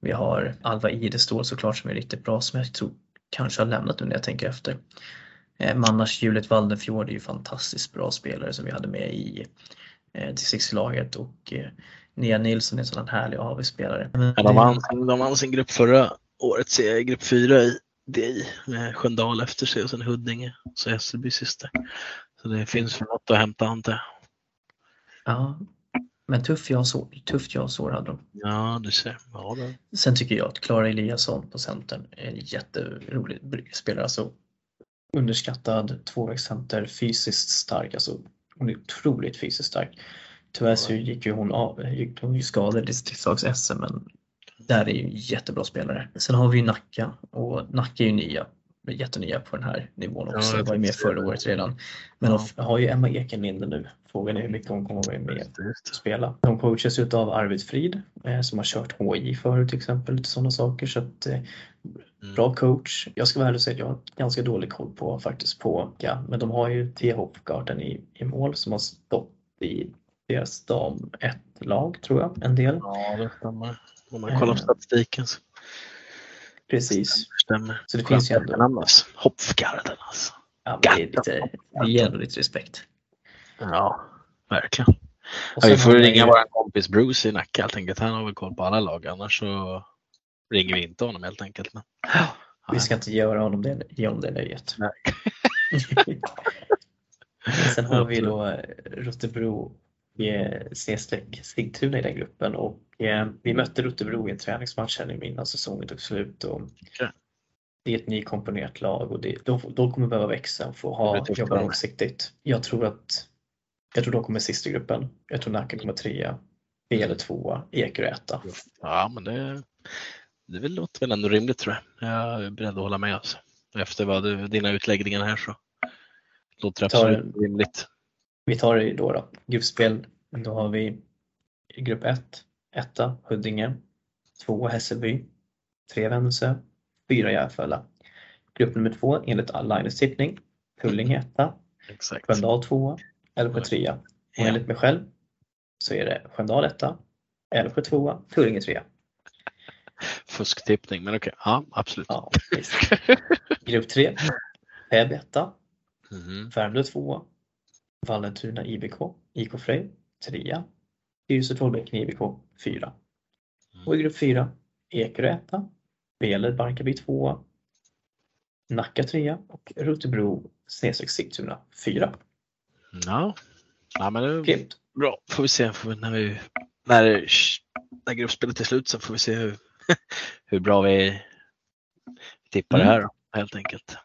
[SPEAKER 2] Vi har Alva Idestål såklart som är riktigt bra som jag tror kanske har lämnat nu när jag tänker efter. Eh, Mannars Juliet Waldenfjord är ju fantastiskt bra spelare som vi hade med i eh, distriktslaget och eh, Nia Nilsson är en sån härlig AV-spelare.
[SPEAKER 3] Ja, de, vann, de vann sin grupp förra året, grupp 4 i DI med Sköndal efter sig och sen Huddinge så Hässelby sista. Så det finns något att hämta jag.
[SPEAKER 2] Ja, men tuff jag så, tufft jag så hade de.
[SPEAKER 3] Ja, du ser. Ja,
[SPEAKER 2] det. Sen tycker jag att Klara Eliasson på centern är en jätterolig spelare. Alltså, underskattad tvåvägscenter, fysiskt stark. Alltså, hon är otroligt fysiskt stark. Tyvärr så gick ju hon av, gick hon skadad i distriktslags-SM men där är ju jättebra spelare. Sen har vi ju Nacka och Nacka är ju nya. jättenya på den här nivån också. Ja, var ju med förra året redan. Men
[SPEAKER 3] Ja.
[SPEAKER 2] de har ju Emma Ekenlinde nu. Frågan är hur mycket hon kommer att vara med och spela. De coachas ju av Arvid Frid eh, som har kört HI förut till exempel. Lite sådana saker. Så att, eh,
[SPEAKER 3] Mm.
[SPEAKER 2] bra coach. Jag ska vara ärlig och säga att jag har ganska dålig koll på faktiskt på ja, Men de har ju Tia Hopgarden i, i mål som har stått i deras dam 1-lag tror jag. En del.
[SPEAKER 3] Ja, det stämmer. Om man kollar på statistiken så
[SPEAKER 2] Precis.
[SPEAKER 3] stämmer.
[SPEAKER 2] Så det finns ju ändå.
[SPEAKER 3] Annars. Hopfgarden alltså.
[SPEAKER 2] Ja, det, är lite, det ger ändå lite respekt.
[SPEAKER 3] Ja, verkligen. Ja, vi får ringa vår kompis Bruce i Nacka helt enkelt. Han har väl koll på alla lag. Annars så ringer vi inte honom helt enkelt. Men...
[SPEAKER 2] Vi ska inte göra honom det, ge honom det nöjet. *laughs* Sen har vi då Rotebro snedstreck Sigtuna i den gruppen och eh, vi mötte Rotebro i en träningsmatch här nu innan säsongen tog slut. Och
[SPEAKER 3] Okej.
[SPEAKER 2] Det är ett nykomponerat lag och det, de, de kommer behöva växa och få ha, jobba långsiktigt. Jag tror att jag tror de kommer sist i gruppen. Jag tror Nacka kommer trea, vi eller tvåa, Ekerö etta.
[SPEAKER 3] Ja, men det, det väl- låter väl ändå rimligt tror jag. Jag är beredd att hålla med. Alltså. Efter vad du, dina utläggningar här så låter det
[SPEAKER 2] Tar
[SPEAKER 3] absolut rimligt.
[SPEAKER 2] Vi tar det då, då. gruppspel. Då har vi grupp 1, etta Huddinge, två Hässelby, tre Vännäsö, fyra Järfälla. Grupp nummer två enligt Linus tippning, Tullinge etta. Sköndal tvåa, Älvsjö trea. Och
[SPEAKER 3] Ja.
[SPEAKER 2] enligt mig själv så är det Sköndal etta, Älvsjö tvåa, Tullinge trea.
[SPEAKER 3] Fusktippning, men okej. Ja, absolut.
[SPEAKER 2] Ja. *laughs* Grupp tre, Täby etta,
[SPEAKER 3] Mhm.
[SPEAKER 2] Värmdö tvåa, Vallentuna IBK, IK Frej trea, Tyresö Trollbäcken IBK fyra. Och i grupp fyra, Ekerö etta, Veler Barkarby tvåa, Nacka trea och Rotebro snedstreck Sigtuna fyra.
[SPEAKER 3] Ja. ja, men det är bra. Får vi se får vi, när, vi, när, när gruppspelet är slut så får vi se hur, *laughs* hur bra vi tippar det
[SPEAKER 2] Mm.
[SPEAKER 3] här då, helt enkelt.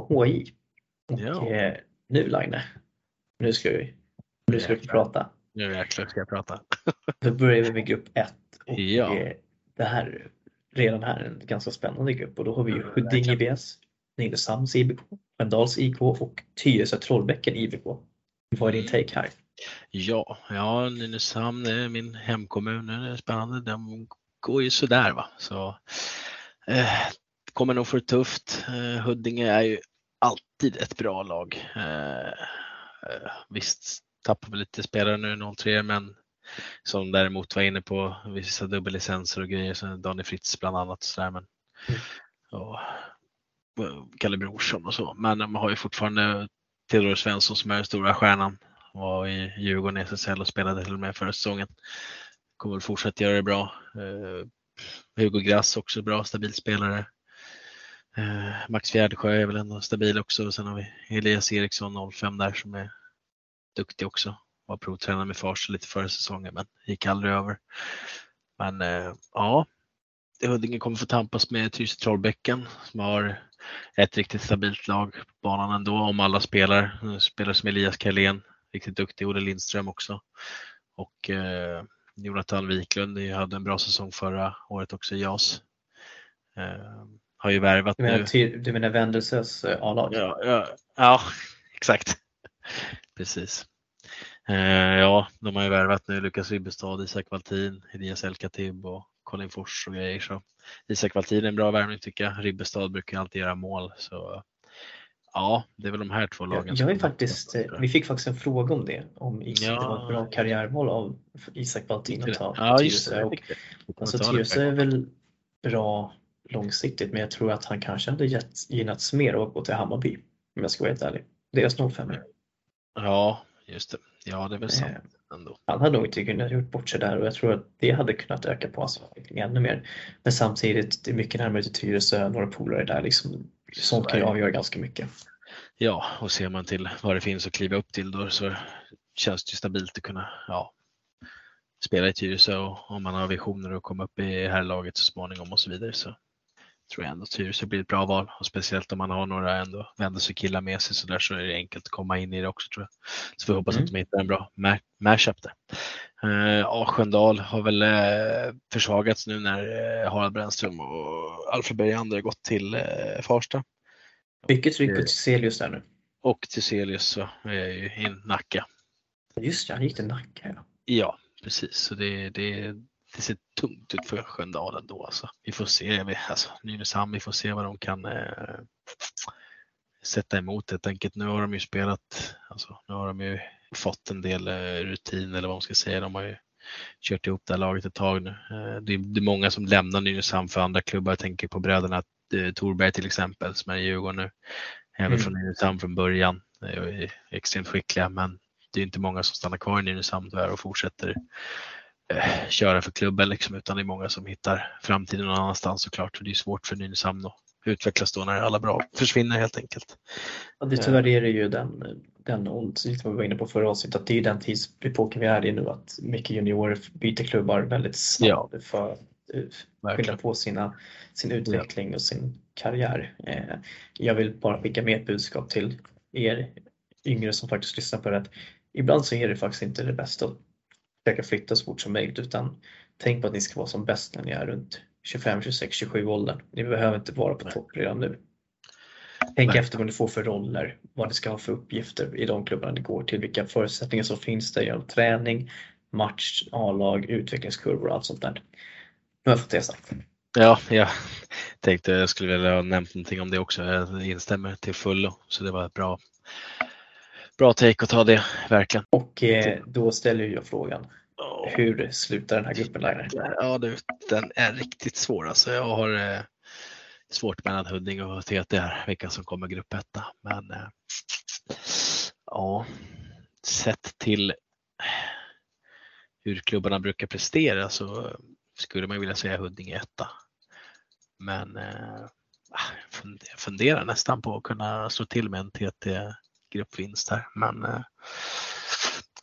[SPEAKER 2] På HI. Och
[SPEAKER 3] Ja.
[SPEAKER 2] eh, nu Line, nu ska vi, nu ska vi prata.
[SPEAKER 3] Nu jäklar ska jag prata. *laughs*
[SPEAKER 2] Då börjar vi med grupp 1 och
[SPEAKER 3] Ja.
[SPEAKER 2] eh, det här redan här är en ganska spännande grupp och då har vi ju Huddinge. IBS, Nynäshamns IBK, Sköndals IK och Tyresö Trollbäcken IBK. Vad är din take här?
[SPEAKER 3] Ja, ja Nynäshamn är min hemkommun. Det är spännande. De går ju sådär va. Så, eh, kommer nog få det tufft. Eh, Huddinge är ju alltid ett bra lag. Eh, eh, visst tappar vi lite spelare nu 03 men som däremot var inne på vissa dubbellicenser och grejer, så Daniel Fritz bland annat. Så där, men,
[SPEAKER 2] Mm.
[SPEAKER 3] och, eh, Kalle Brorsson och så. Men de har ju fortfarande Theodor Svensson som är den stora stjärnan. Var i Djurgården i SSL och spelade till och med förra säsongen. Kommer väl fortsätta göra det bra. Eh, Hugo Grass också bra, stabil spelare. Eh, Max Fjärdsjö är väl ändå stabil också. Och sen har vi Elias Eriksson 05 där som är duktig också. Var provtränare med Fars lite förra säsongen men gick aldrig över. Men eh, ja, Huddinge kommer få tampas med Tyresö Trollbäcken som har ett riktigt stabilt lag på banan ändå om alla spelar. Spelar Spelare som Elias Karlén, riktigt duktig, Olle Lindström också. Och eh, Jonathan Wiklund ni hade en bra säsong förra året också i JAS. Eh, har ju värvat
[SPEAKER 2] Du menar,
[SPEAKER 3] nu.
[SPEAKER 2] ty, du menar Vendelsös eh, A-lag?
[SPEAKER 3] Ja, ja, ja *laughs* exakt. Precis. Eh, ja, de har ju värvat nu Lukas Ribbestad, Isak Valtin, Elias Elkatib och Colin Fors och grejer. Så Isak Valtin är en bra värvning tycker jag. Ribbestad brukar alltid göra mål. Så ja, det är väl de här två lagen.
[SPEAKER 2] Jag, jag är faktiskt, eh, vi fick faktiskt en fråga om det, om Isak,
[SPEAKER 3] Ja.
[SPEAKER 2] det var ett bra karriärval av Isak Valtin att ta
[SPEAKER 3] Ja,
[SPEAKER 2] Tyresö. alltså, Tyresö är väl bra långsiktigt, men jag tror att han kanske hade gett, gynnats mer av att gå till Hammarby, om jag ska vara helt ärlig. Deras 05
[SPEAKER 3] Ja, just det. Ja, det är väl sant
[SPEAKER 2] Eh,
[SPEAKER 3] ändå.
[SPEAKER 2] Han hade nog inte kunnat gjort bort sig där och jag tror att det hade kunnat öka på hans utveckling ännu mer. Men samtidigt, det är mycket närmare till Tyresö, några polare där liksom. Sånt kan ju avgöra ganska mycket.
[SPEAKER 3] Ja, och ser man till vad det finns att kliva upp till då så känns det stabilt att kunna ja, spela i Tyresö och om man har visioner att komma upp i här laget så småningom och så vidare så tror jag ändå Tyresö blir ett bra val och speciellt om man har några ändå killar med sig så där så är det enkelt att komma in i det också tror jag. Så vi hoppas mm. att de hittar en bra matchup där. Uh, ja, Sköndal har väl uh, försvagats nu när uh, Harald Brännström och Alfred Bergander har gått till uh, Farsta.
[SPEAKER 2] Mycket tryck på Tiselius där nu.
[SPEAKER 3] Och Tiselius så är ju i Nacka.
[SPEAKER 2] Just det, han gick till Nacka ja.
[SPEAKER 3] Ja, precis. Så det, det, det ser tungt ut för Sköndal ändå. Alltså. Vi får se. Alltså, Nynäshamn, vi får se vad de kan eh, sätta emot helt enkelt. Nu har de ju spelat, alltså, nu har de ju fått en del eh, rutin eller vad man ska säga. De har ju kört ihop det här laget ett tag nu. Eh, det, är, det är många som lämnar Nynäshamn för andra klubbar. Jag tänker på bröderna eh, Torberg till exempel som är i Djurgården nu. Även mm. från Nynäshamn från början. De är extremt skickliga men det är inte många som stannar kvar i Nynäshamn tyvärr och fortsätter eh, köra för klubben liksom, utan det är många som hittar framtiden någon annanstans såklart. det är svårt för Nynäshamn att utvecklas då när alla bra försvinner helt enkelt.
[SPEAKER 2] Ja, det, tyvärr är det ju den, den som vi var inne på förra avsnittet, att det är den tidsepoken vi är i nu att mycket juniorer byter klubbar väldigt snabbt ja. för att eh, skynda på sina, sin utveckling och sin karriär. Eh, jag vill bara skicka med ett budskap till er yngre som faktiskt lyssnar på det att ibland så är det faktiskt inte det bästa att försöka flytta så fort som möjligt utan tänk på att ni ska vara som bäst när ni är runt 25, 26, 27 åldern. Ni behöver inte vara på topp redan nu. Tänk Nej. efter vad ni får för roller, vad ni ska ha för uppgifter i de klubbarna ni går till, vilka förutsättningar som finns där genom träning, match, A-lag, utvecklingskurvor och allt sånt där. Nu har jag fått det sagt.
[SPEAKER 3] Ja, jag tänkte jag skulle vilja ha nämnt någonting om det också. Jag instämmer till fullo, så det var bra, bra take att ta det, verkligen.
[SPEAKER 2] Och eh, då ställer jag frågan, hur slutar den här gruppen Laine?
[SPEAKER 3] Ja, du, den är riktigt svår. Alltså, jag har eh, svårt mellan Huddinge och TT här, vilka som kommer grupp etta. Men eh, ja, sett till hur klubbarna brukar prestera så skulle man vilja säga Huddinge etta. Men eh, jag funderar nästan på att kunna slå till med en TT gruppvinst här. Men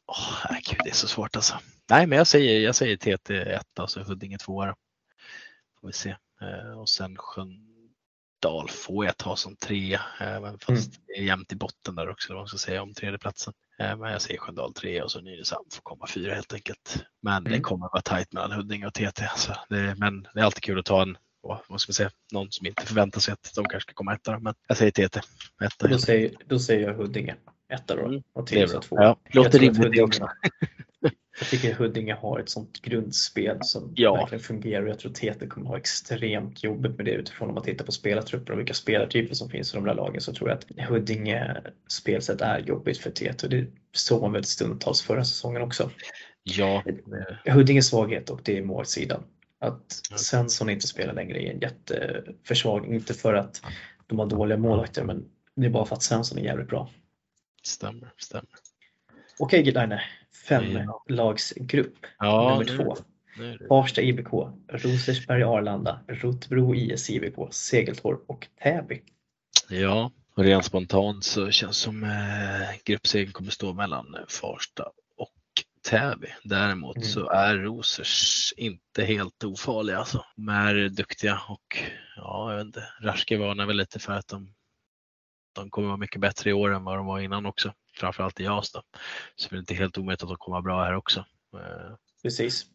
[SPEAKER 3] oh, gud, det är så svårt alltså. Nej, men jag säger, jag säger TT 1 och så Huddinge 2. Får vi se. Eh, och sen Sköndal får jag ta som trea, eh, fast mm. det är jämnt i botten där också, vad man ska säga om tredjeplatsen. Men jag säger Sköndal 3 och så Nynäshamn får komma fyra helt enkelt. Men mm. det kommer att vara tajt mellan Huddinge och TT. Alltså det, men det är alltid kul att ta en vad ska man säga, någon som inte förväntar sig att de kanske ska komma etta. Men jag säger TT.
[SPEAKER 2] Etta, då, säger, då säger jag Huddinge etta då. Mm. Och
[SPEAKER 3] Tyresö två. Ja, låter rimligt det också. *laughs*
[SPEAKER 2] Jag tycker Huddinge har ett sånt grundspel som ja. verkligen fungerar och jag tror TT kommer ha extremt jobbigt med det utifrån om man tittar på spelartrupper och vilka spelartyper som finns i de där lagen så tror jag att Huddinge spelsätt är jobbigt för TT och det såg man väl stundtals förra säsongen också.
[SPEAKER 3] Ja.
[SPEAKER 2] Huddinges svaghet och det är målsidan. Att Svensson inte spelar längre är en jätteförsvagning, inte för att de har dåliga målvakter men det är bara för att Svensson är jävligt bra.
[SPEAKER 3] Stämmer, stämmer.
[SPEAKER 2] Okej Gilaine, femlagsgrupp ja, nummer två. Farsta IBK, Rosersberg Arlanda, Rotbro IS IBK, Segeltorp och Täby.
[SPEAKER 3] Ja, och rent spontant så känns det som eh, gruppsegern kommer stå mellan Farsta Täby. Däremot mm. så är Rosers inte helt ofarliga alltså. De är duktiga och ja, jag vet inte, Raske varnar väl lite för att de, de kommer vara mycket bättre i år än vad de var innan också framförallt i JAS då. Så det är inte helt omöjligt att de kommer bra här också.
[SPEAKER 2] Eh, Precis.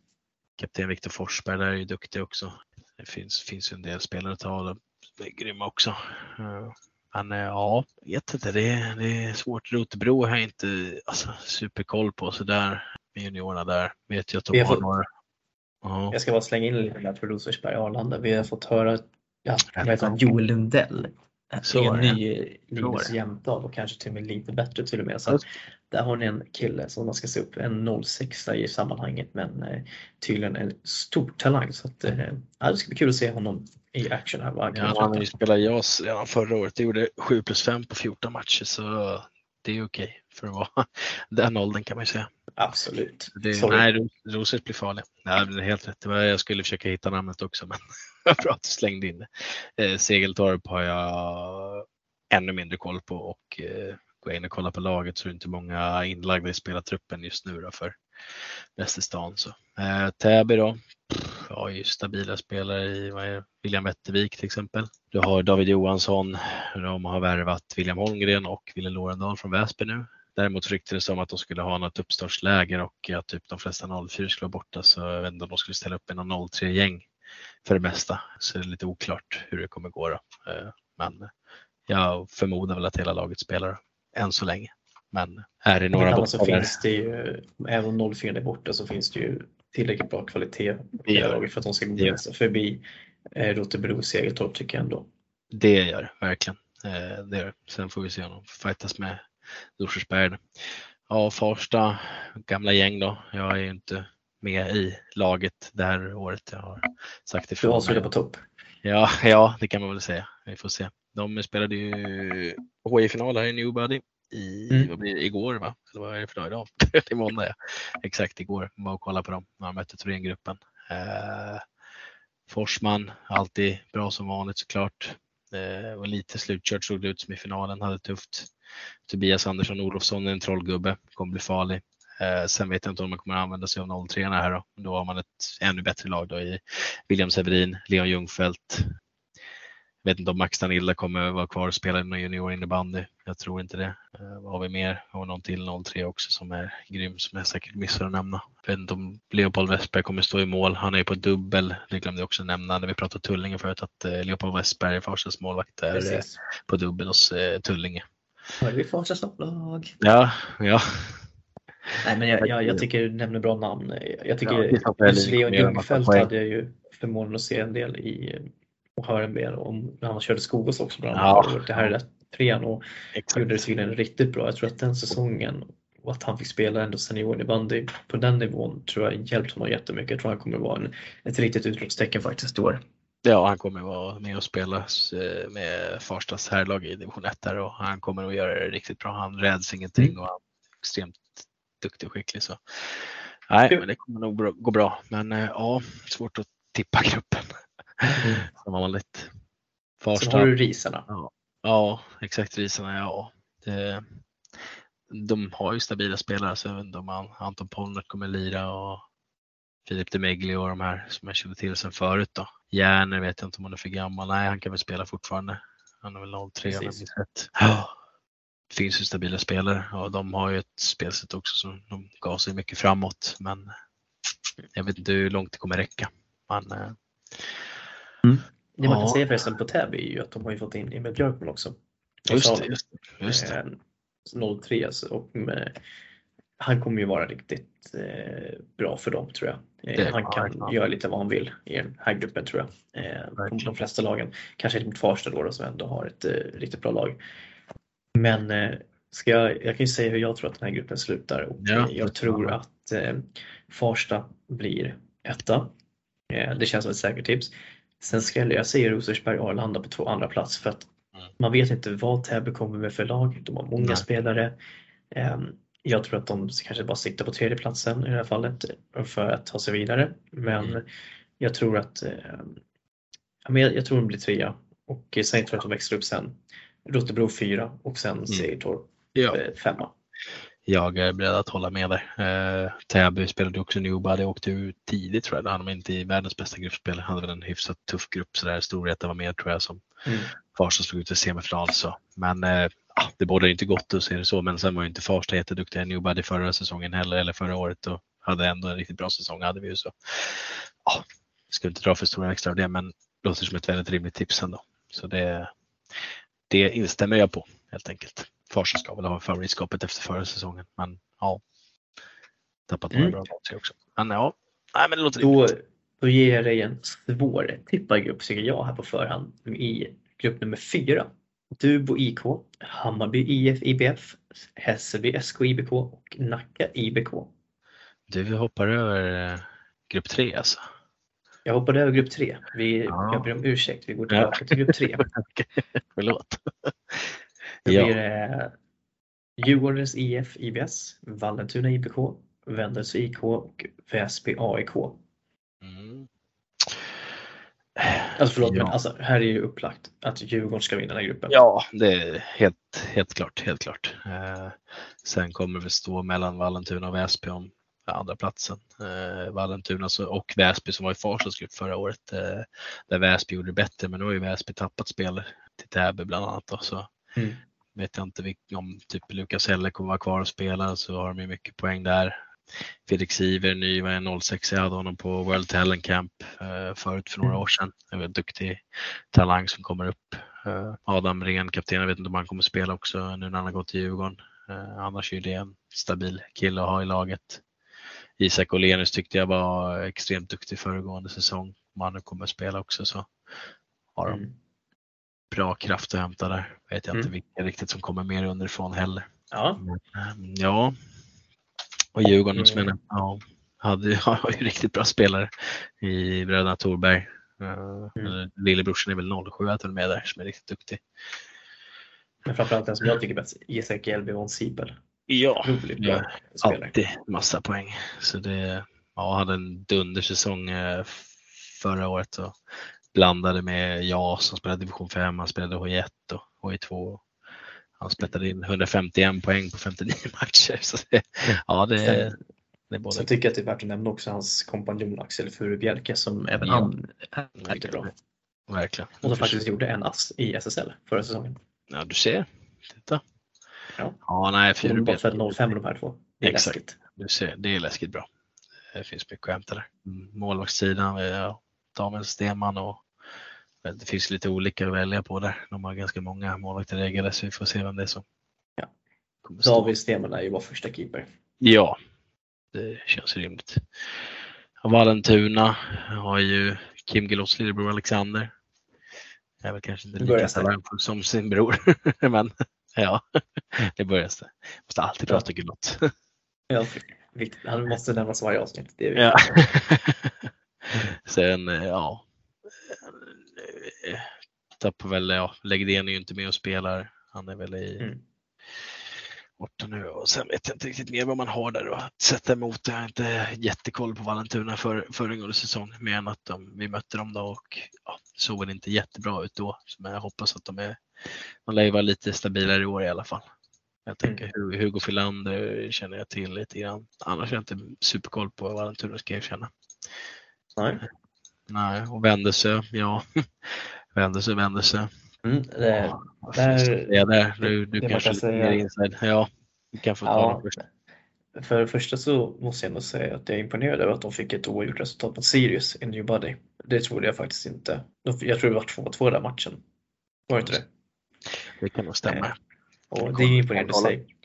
[SPEAKER 3] Kapten Viktor Forsberg där är ju duktig också. Det finns, finns ju en del spelare att ta. De är grymma också. Eh, men eh, ja, vet inte. Det är, det är svårt. Rotebro har jag inte alltså, superkoll på sådär. Med juniorerna där vet jag att de har, fått, några.
[SPEAKER 2] Uh Jag ska bara slänga in lite där för Rosersberg Arlanda. Vi har fått höra ja, Joel Lundell så är en ny Linus Jämtdal och kanske till och med lite bättre till och med. Så där har ni en kille som man ska se upp, en 06 i sammanhanget men eh, tydligen en stor talang. Så att, eh, det ska bli kul att se honom i action här.
[SPEAKER 3] Ja, han har ju spelat JAS redan förra året, det gjorde 7 plus 5 på 14 matcher så det är okej för att vara *laughs* den åldern kan man ju säga.
[SPEAKER 2] Absolut.
[SPEAKER 3] Det, nej, Rosers blir farlig. Nej, det är helt rätt. Jag skulle försöka hitta namnet också men *laughs* bra att du slängde in det. Eh, Segeltorp har jag ännu mindre koll på och eh, gå in och kolla på laget så är det inte många inlagda i spelartruppen just nu då för Västerstan. Så. Eh, Täby då, har ju stabila spelare i vad är, William Wettervik till exempel. Du har David Johansson, de har värvat William Holmgren och Wille Lorendal från Väsby nu. Däremot ryktades det om att de skulle ha något uppstartsläger och att typ de flesta 04 skulle vara borta så jag vet inte om de skulle ställa upp i någon 03-gäng för det mesta. Så det är lite oklart hur det kommer gå då. Eh, men jag förmodar väl att hela laget spelar än så länge. Men är det några
[SPEAKER 2] borta så finns det ju, även om 04 är borta så finns det ju tillräckligt bra kvalitet i laget för att de ska gå ja. förbi eh, Rotebro Segeltorp tycker jag ändå.
[SPEAKER 3] Det gör verkligen. Eh, det gör. Sen får vi se om de fightas med Rosersberg. Ja, Farsta, gamla gäng då. Jag är ju inte med i laget det här året. Jag har sagt ifrån.
[SPEAKER 2] Du avslutar på topp.
[SPEAKER 3] Ja, ja, det kan man väl säga. Vi får se. De spelade ju HI-final här i Newbody i, mm. blir, igår, va? eller vad är det för dag idag? *laughs* det är måndag, ja. Exakt igår. Var och kolla på dem när de mötte Thorengruppen. Eh, Forsman, alltid bra som vanligt såklart. Eh, var lite slutkört såg det ut som i finalen, hade tufft. Tobias Andersson Olofsson är en trollgubbe, kommer bli farlig. Eh, sen vet jag inte om man kommer använda sig av 03 här då. Då har man ett ännu bättre lag då i William Severin, Leon Ljungfelt, vet inte om Max Danilla kommer vara kvar och spela någon junior innebandy. Jag tror inte det. Uh, vad har vi mer? Och någon till 03 också som är grym som jag säkert missar att nämna. Jag vet inte om Leopold Westberg kommer stå i mål. Han är ju på dubbel. Det glömde jag också nämna när vi pratade Tullinge förut att uh, Leopold Westberg, Farsas målvakt, är Precis. på dubbel hos Tullinge.
[SPEAKER 2] Då är vi Farsas topplag.
[SPEAKER 3] Ja, ja.
[SPEAKER 2] Nej, men jag, jag, jag tycker du nämner bra namn. Jag tycker ja, Leon Ljungfelt hade jag ju förmånen att se en del i och höra mer om när han körde Skogås också bland annat. Ja. Det här är trean och Exakt. gjorde det tydligen riktigt bra. Jag tror att den säsongen och att han fick spela ändå senior i bandy på den nivån tror jag hjälpt honom jättemycket. Jag tror han kommer vara en, ett riktigt utropstecken faktiskt i år.
[SPEAKER 3] Ja, han kommer vara med och spela eh, med Farstas herrlag i division 1 där och han kommer att göra det riktigt bra. Han räds ingenting mm. och han är extremt duktig och skicklig. Så. Nej, men det kommer nog gå bra. Men eh, ja, svårt att tippa gruppen. Mm. *laughs* Som vanligt.
[SPEAKER 2] Farsta. Så har du risarna.
[SPEAKER 3] Ja, ja exakt risarna. Ja. Det, de har ju stabila spelare så jag vet inte om Anton Polnert kommer lira och Filip Demegli och de här som jag kände till sedan förut då. Järner vet jag inte om han är för gammal. Nej, han kan väl spela fortfarande. Han är väl 03 om jag minns rätt. Ja. Det finns ju stabila spelare och de har ju ett spelsätt också som de gav sig mycket framåt. Men jag vet inte hur långt det kommer räcka. Men, eh,
[SPEAKER 2] Mm. Det man kan säga förresten på Täby är ju att de har ju fått in Emil Björkman också.
[SPEAKER 3] Just det. Just, just det.
[SPEAKER 2] 03 alltså, och med, han kommer ju vara riktigt eh, bra för dem tror jag. Eh, han kan ja. göra lite vad han vill i den här gruppen tror jag. Eh, de flesta lagen. Kanske inte mot Farsta då, då som ändå har ett eh, riktigt bra lag. Men eh, ska jag, jag kan ju säga hur jag tror att den här gruppen slutar och ja. jag tror att eh, Farsta blir etta. det känns som ett säkert tips. Sen skulle jag säga Rosersberg och Arlanda på två andra plats för att mm. man vet inte vad Täby kommer med för lag. De har många Nej. spelare. Ehm, jag tror att de kanske bara siktar på tredjeplatsen i det här fallet för att ta sig vidare. Men mm. jag tror att ehm, jag tror de blir trea och sen tror jag att de växlar upp sen. Rotebro fyra och sen mm. Segertorp ja. Eh, femma
[SPEAKER 3] jag är beredd att hålla med där. Eh, Täby spelade också Newbody och åkte ut tidigt tror jag. Då hade de inte i världens bästa gruppspel. Hade väl en hyfsat tuff grupp sådär. Storvreta var med tror jag som mm. Farsta slog ut i semifinal. Så. Men eh, det bådar inte gott att se det så. Men sen var ju inte Farsta jätteduktiga i Newbody förra säsongen heller eller förra året och hade ändå en riktigt bra säsong hade vi ju så. Ja, ska inte dra för stora extra av det men det låter som ett väldigt rimligt tips ändå. Så det, det instämmer jag på helt enkelt. Farsa ska väl ha favoritskapet efter förra säsongen, men ja. Tappat några mm. bra matcher också. Men ja, nej men det låter
[SPEAKER 2] då, då ger jag dig en svår tippad grupp tycker jag här på förhand i grupp nummer fyra. Dubo IK, Hammarby IF IBF, Hässelby SK IBK och Nacka IBK.
[SPEAKER 3] Du hoppar över eh, grupp tre alltså?
[SPEAKER 2] Jag hoppade över grupp tre. Vi, ja. Jag ber om ursäkt, vi går tillbaka till grupp tre. *laughs*
[SPEAKER 3] Förlåt.
[SPEAKER 2] Då ja. blir det Djurgårdens IF IBS, Vallentuna IBK, Vändels IK och Väsby AIK. Mm. Alltså förlåt,
[SPEAKER 3] Ja.
[SPEAKER 2] men alltså, här är ju upplagt att Djurgården ska vinna den här gruppen.
[SPEAKER 3] Ja, det är helt, helt klart. Helt klart. Eh, sen kommer vi stå mellan Vallentuna och Väsby om andra platsen. Eh, Vallentuna och Väsby som var i Farsas grupp förra året. Eh, där Väsby gjorde det bättre, men nu har ju Väsby tappat spelare till Täby bland annat. Då, så
[SPEAKER 2] Mm.
[SPEAKER 3] Vet jag inte vilk- om typ Lukas Helle kommer vara kvar och spela så har de ju mycket poäng där. Fredrik Siver, ny var en 06, jag hade honom på World Talent Camp eh, förut för några
[SPEAKER 2] Mm.
[SPEAKER 3] år sedan. En väldigt duktig talang som kommer upp. Eh, Adam Rehn, kapten, jag vet inte om han kommer spela också nu när han har gått till Djurgården. Eh, annars är det en stabil kille att ha i laget. Isak Åhlénius tyckte jag var extremt duktig föregående säsong. Om han nu kommer spela också så har de
[SPEAKER 2] Mm.
[SPEAKER 3] Bra kraft att hämta där. Vet jag inte
[SPEAKER 2] Mm.
[SPEAKER 3] vilka riktigt som kommer mer underifrån heller.
[SPEAKER 2] Ja,
[SPEAKER 3] Mm, Ja, och Djurgården som jag
[SPEAKER 2] Mm.
[SPEAKER 3] nämnde, ja, hade, *laughs* har ju riktigt bra spelare i bröderna Thorberg. Uh,
[SPEAKER 2] Mm.
[SPEAKER 3] Lillebrorsan är väl 07 att han är med där som är riktigt duktig.
[SPEAKER 2] men framförallt den som jag tycker bäst, Isak Elby von Sipel.
[SPEAKER 3] Ja, ja, alltid massa poäng. Så det, ja, hade en dundersäsong eh, förra året och blandade med JAS som spelade division 5, han spelade H1 och H2. Han spelade in 151 poäng på 59 *laughs* matcher. Så det, ja, det,
[SPEAKER 2] Sen-
[SPEAKER 3] det både
[SPEAKER 2] Sen tycker jag att det är värt att nämna också hans kompanjon Axel Furubjelke som även
[SPEAKER 3] Ja.
[SPEAKER 2] han är riktigt bra.
[SPEAKER 3] verkligen.
[SPEAKER 2] Och som faktiskt gjorde en ass i SSL förra säsongen.
[SPEAKER 3] Ja, du ser. Titta.
[SPEAKER 2] Ja.
[SPEAKER 3] Ja, nej,
[SPEAKER 2] De
[SPEAKER 3] Furubjelke.
[SPEAKER 2] född 05 de här två. Det är
[SPEAKER 3] Exakt.
[SPEAKER 2] läskigt.
[SPEAKER 3] Du ser, det är läskigt bra. Det finns mycket att hämta där. Mm, Målvaktssidan, ja, Daniel Stenman och det finns lite olika att välja på där. De har ganska många målvakter reggade så vi får se vem det är som
[SPEAKER 2] Ja.
[SPEAKER 3] kommer stå.
[SPEAKER 2] David Stenman är ju vår första keeper.
[SPEAKER 3] Ja, det känns rimligt. Vallentuna har ju Kim Gelots lillebror Alexander. Är väl kanske inte lika
[SPEAKER 2] det.
[SPEAKER 3] talangfull som sin bror, *laughs* men ja, det börjar det. Måste alltid prata Gelott.
[SPEAKER 2] Ja, viktigt. Han måste nämnas varje avsnitt. Det är
[SPEAKER 3] Ja. *laughs* *laughs* Sen, eh, ja. eh, Tappar väl, ja, Legdén är ju inte med och spelar. Han är väl i
[SPEAKER 2] Mm.
[SPEAKER 3] borta nu och sen vet jag inte riktigt mer vad man har där att sätta emot. Jag har inte jättekoll på Vallentuna för, föregående säsong mer än att de, vi mötte dem då och ja, det såg väl inte jättebra ut då. Men jag hoppas att de är, de lär ju vara lite stabilare i år i alla fall. Jag tänker Hu- Hugo Filander känner jag till lite grann. Annars har jag inte superkoll på Vallentuna ska jag erkänna.
[SPEAKER 2] Nej.
[SPEAKER 3] Nej, och Vändelsö, ja. *laughs* Vändelsö, Vändelsö.
[SPEAKER 2] Mm, det,
[SPEAKER 3] Ja,
[SPEAKER 2] där-
[SPEAKER 3] det där? Du, du
[SPEAKER 2] det
[SPEAKER 3] kanske
[SPEAKER 2] kan
[SPEAKER 3] mer inside. Ja, du kan få ta
[SPEAKER 2] Ja.
[SPEAKER 3] först.
[SPEAKER 2] För det första så måste jag ändå säga att jag är imponerad över att de fick ett oavgjort resultat mot Sirius i New Buddy. Det trodde jag faktiskt inte. Jag tror det var 2-2 den matchen. Var det inte det?
[SPEAKER 3] Det kan nog stämma.
[SPEAKER 2] Eh, Och det är imponerande i sig.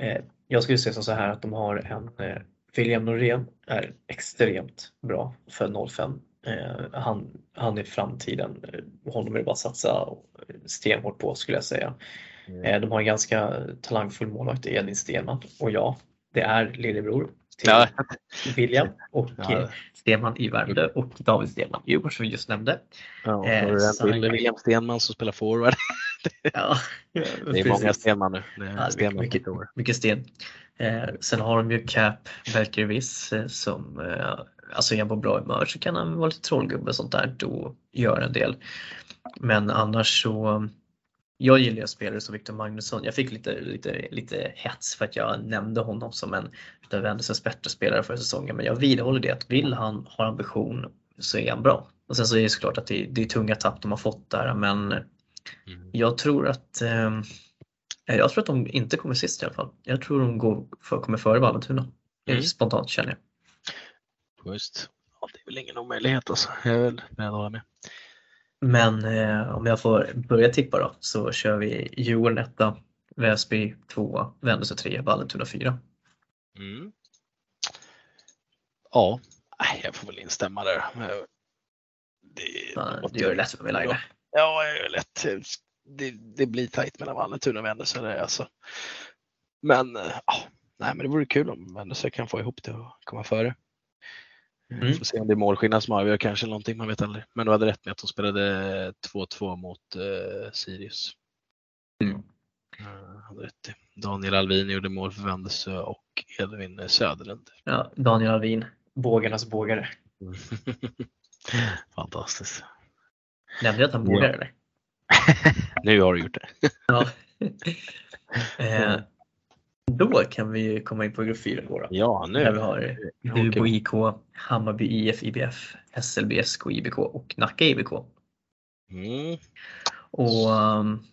[SPEAKER 2] Eh, Jag skulle säga så här att de har en eh, William Norén är extremt bra för 05. Eh, Han, han är framtiden. Eh, Honom är det bara att satsa stenhårt på skulle jag säga.
[SPEAKER 3] Mm.
[SPEAKER 2] Eh, De har en ganska talangfull målvakt i Edvin Stenman och ja, det är lillebror till
[SPEAKER 3] Ja,
[SPEAKER 2] William och
[SPEAKER 3] Ja.
[SPEAKER 2] eh, Stenman i Värmdö och David Stenman i Djurgården som vi just nämnde.
[SPEAKER 3] ja,
[SPEAKER 2] Eh, så-
[SPEAKER 3] William Stenman som spelar forward.
[SPEAKER 2] Ja, *laughs*
[SPEAKER 3] Det är många Stenman nu. Det är
[SPEAKER 2] Ja,
[SPEAKER 3] Stenman
[SPEAKER 2] mycket,
[SPEAKER 3] år.
[SPEAKER 2] mycket sten. Eh, sen har de ju Cap Belkervis eh, som, eh, alltså är han på bra humör så kan han vara lite trollgubbe och sånt där och göra en del. Men annars så, jag gillar ju spelare som Victor Magnusson. Jag fick lite, lite, lite hets för att jag nämnde honom som en utav Wendersons bättre spelare för säsongen. Men jag vidhåller det att vill han ha ambition så är han bra. Och sen så är det såklart att det, det är tunga tapp de har fått där men
[SPEAKER 3] Mm.
[SPEAKER 2] jag tror att eh, jag tror att de inte kommer sist i alla fall. Jag tror de går för, kommer före Vallentuna. Det
[SPEAKER 3] Mm.
[SPEAKER 2] Spontant känner jag.
[SPEAKER 3] Just. Ja, det är väl ingen omöjlighet alltså. Jag är väl beredd att hålla med.
[SPEAKER 2] Men eh, om jag får börja tippa då så kör vi Djurgården 1, Väsby 2, Vändelse 3, Vallentuna 4.
[SPEAKER 3] Mm. Ja, jag får väl instämma där. Det,
[SPEAKER 2] Ja, Du gör det lätt för mig Laila.
[SPEAKER 3] Ja, jag gör det lätt. Det, det blir tajt mellan Vallentuna och Vändelse. där, Alltså. Men, eh, ja, nej, men det vore kul om Vändelse kan få ihop det och komma före.
[SPEAKER 2] Mm.
[SPEAKER 3] Vi får se om det är målskillnad som avgör kanske någonting, man vet aldrig. Men du hade rätt med att de spelade 2-2 mot eh, Sirius.
[SPEAKER 2] Mm.
[SPEAKER 3] Eh. Daniel Alvin gjorde mål för Vändelse och Edvin Söderlund.
[SPEAKER 2] Ja, Daniel Alvin, bågarnas bågare. *laughs*
[SPEAKER 3] Fantastiskt.
[SPEAKER 2] Nämnde jag att han vågar
[SPEAKER 3] Ja.
[SPEAKER 2] eller? *laughs*
[SPEAKER 3] nu har du gjort det.
[SPEAKER 2] Ja. *laughs* eh, då kan vi komma in på grupp 4 då.
[SPEAKER 3] Ja, nu.
[SPEAKER 2] Där vi har. Dubo IK, Hammarby IF IBF, Hässelby SK IBK och Nacka IBK.
[SPEAKER 3] Mm,
[SPEAKER 2] Och um.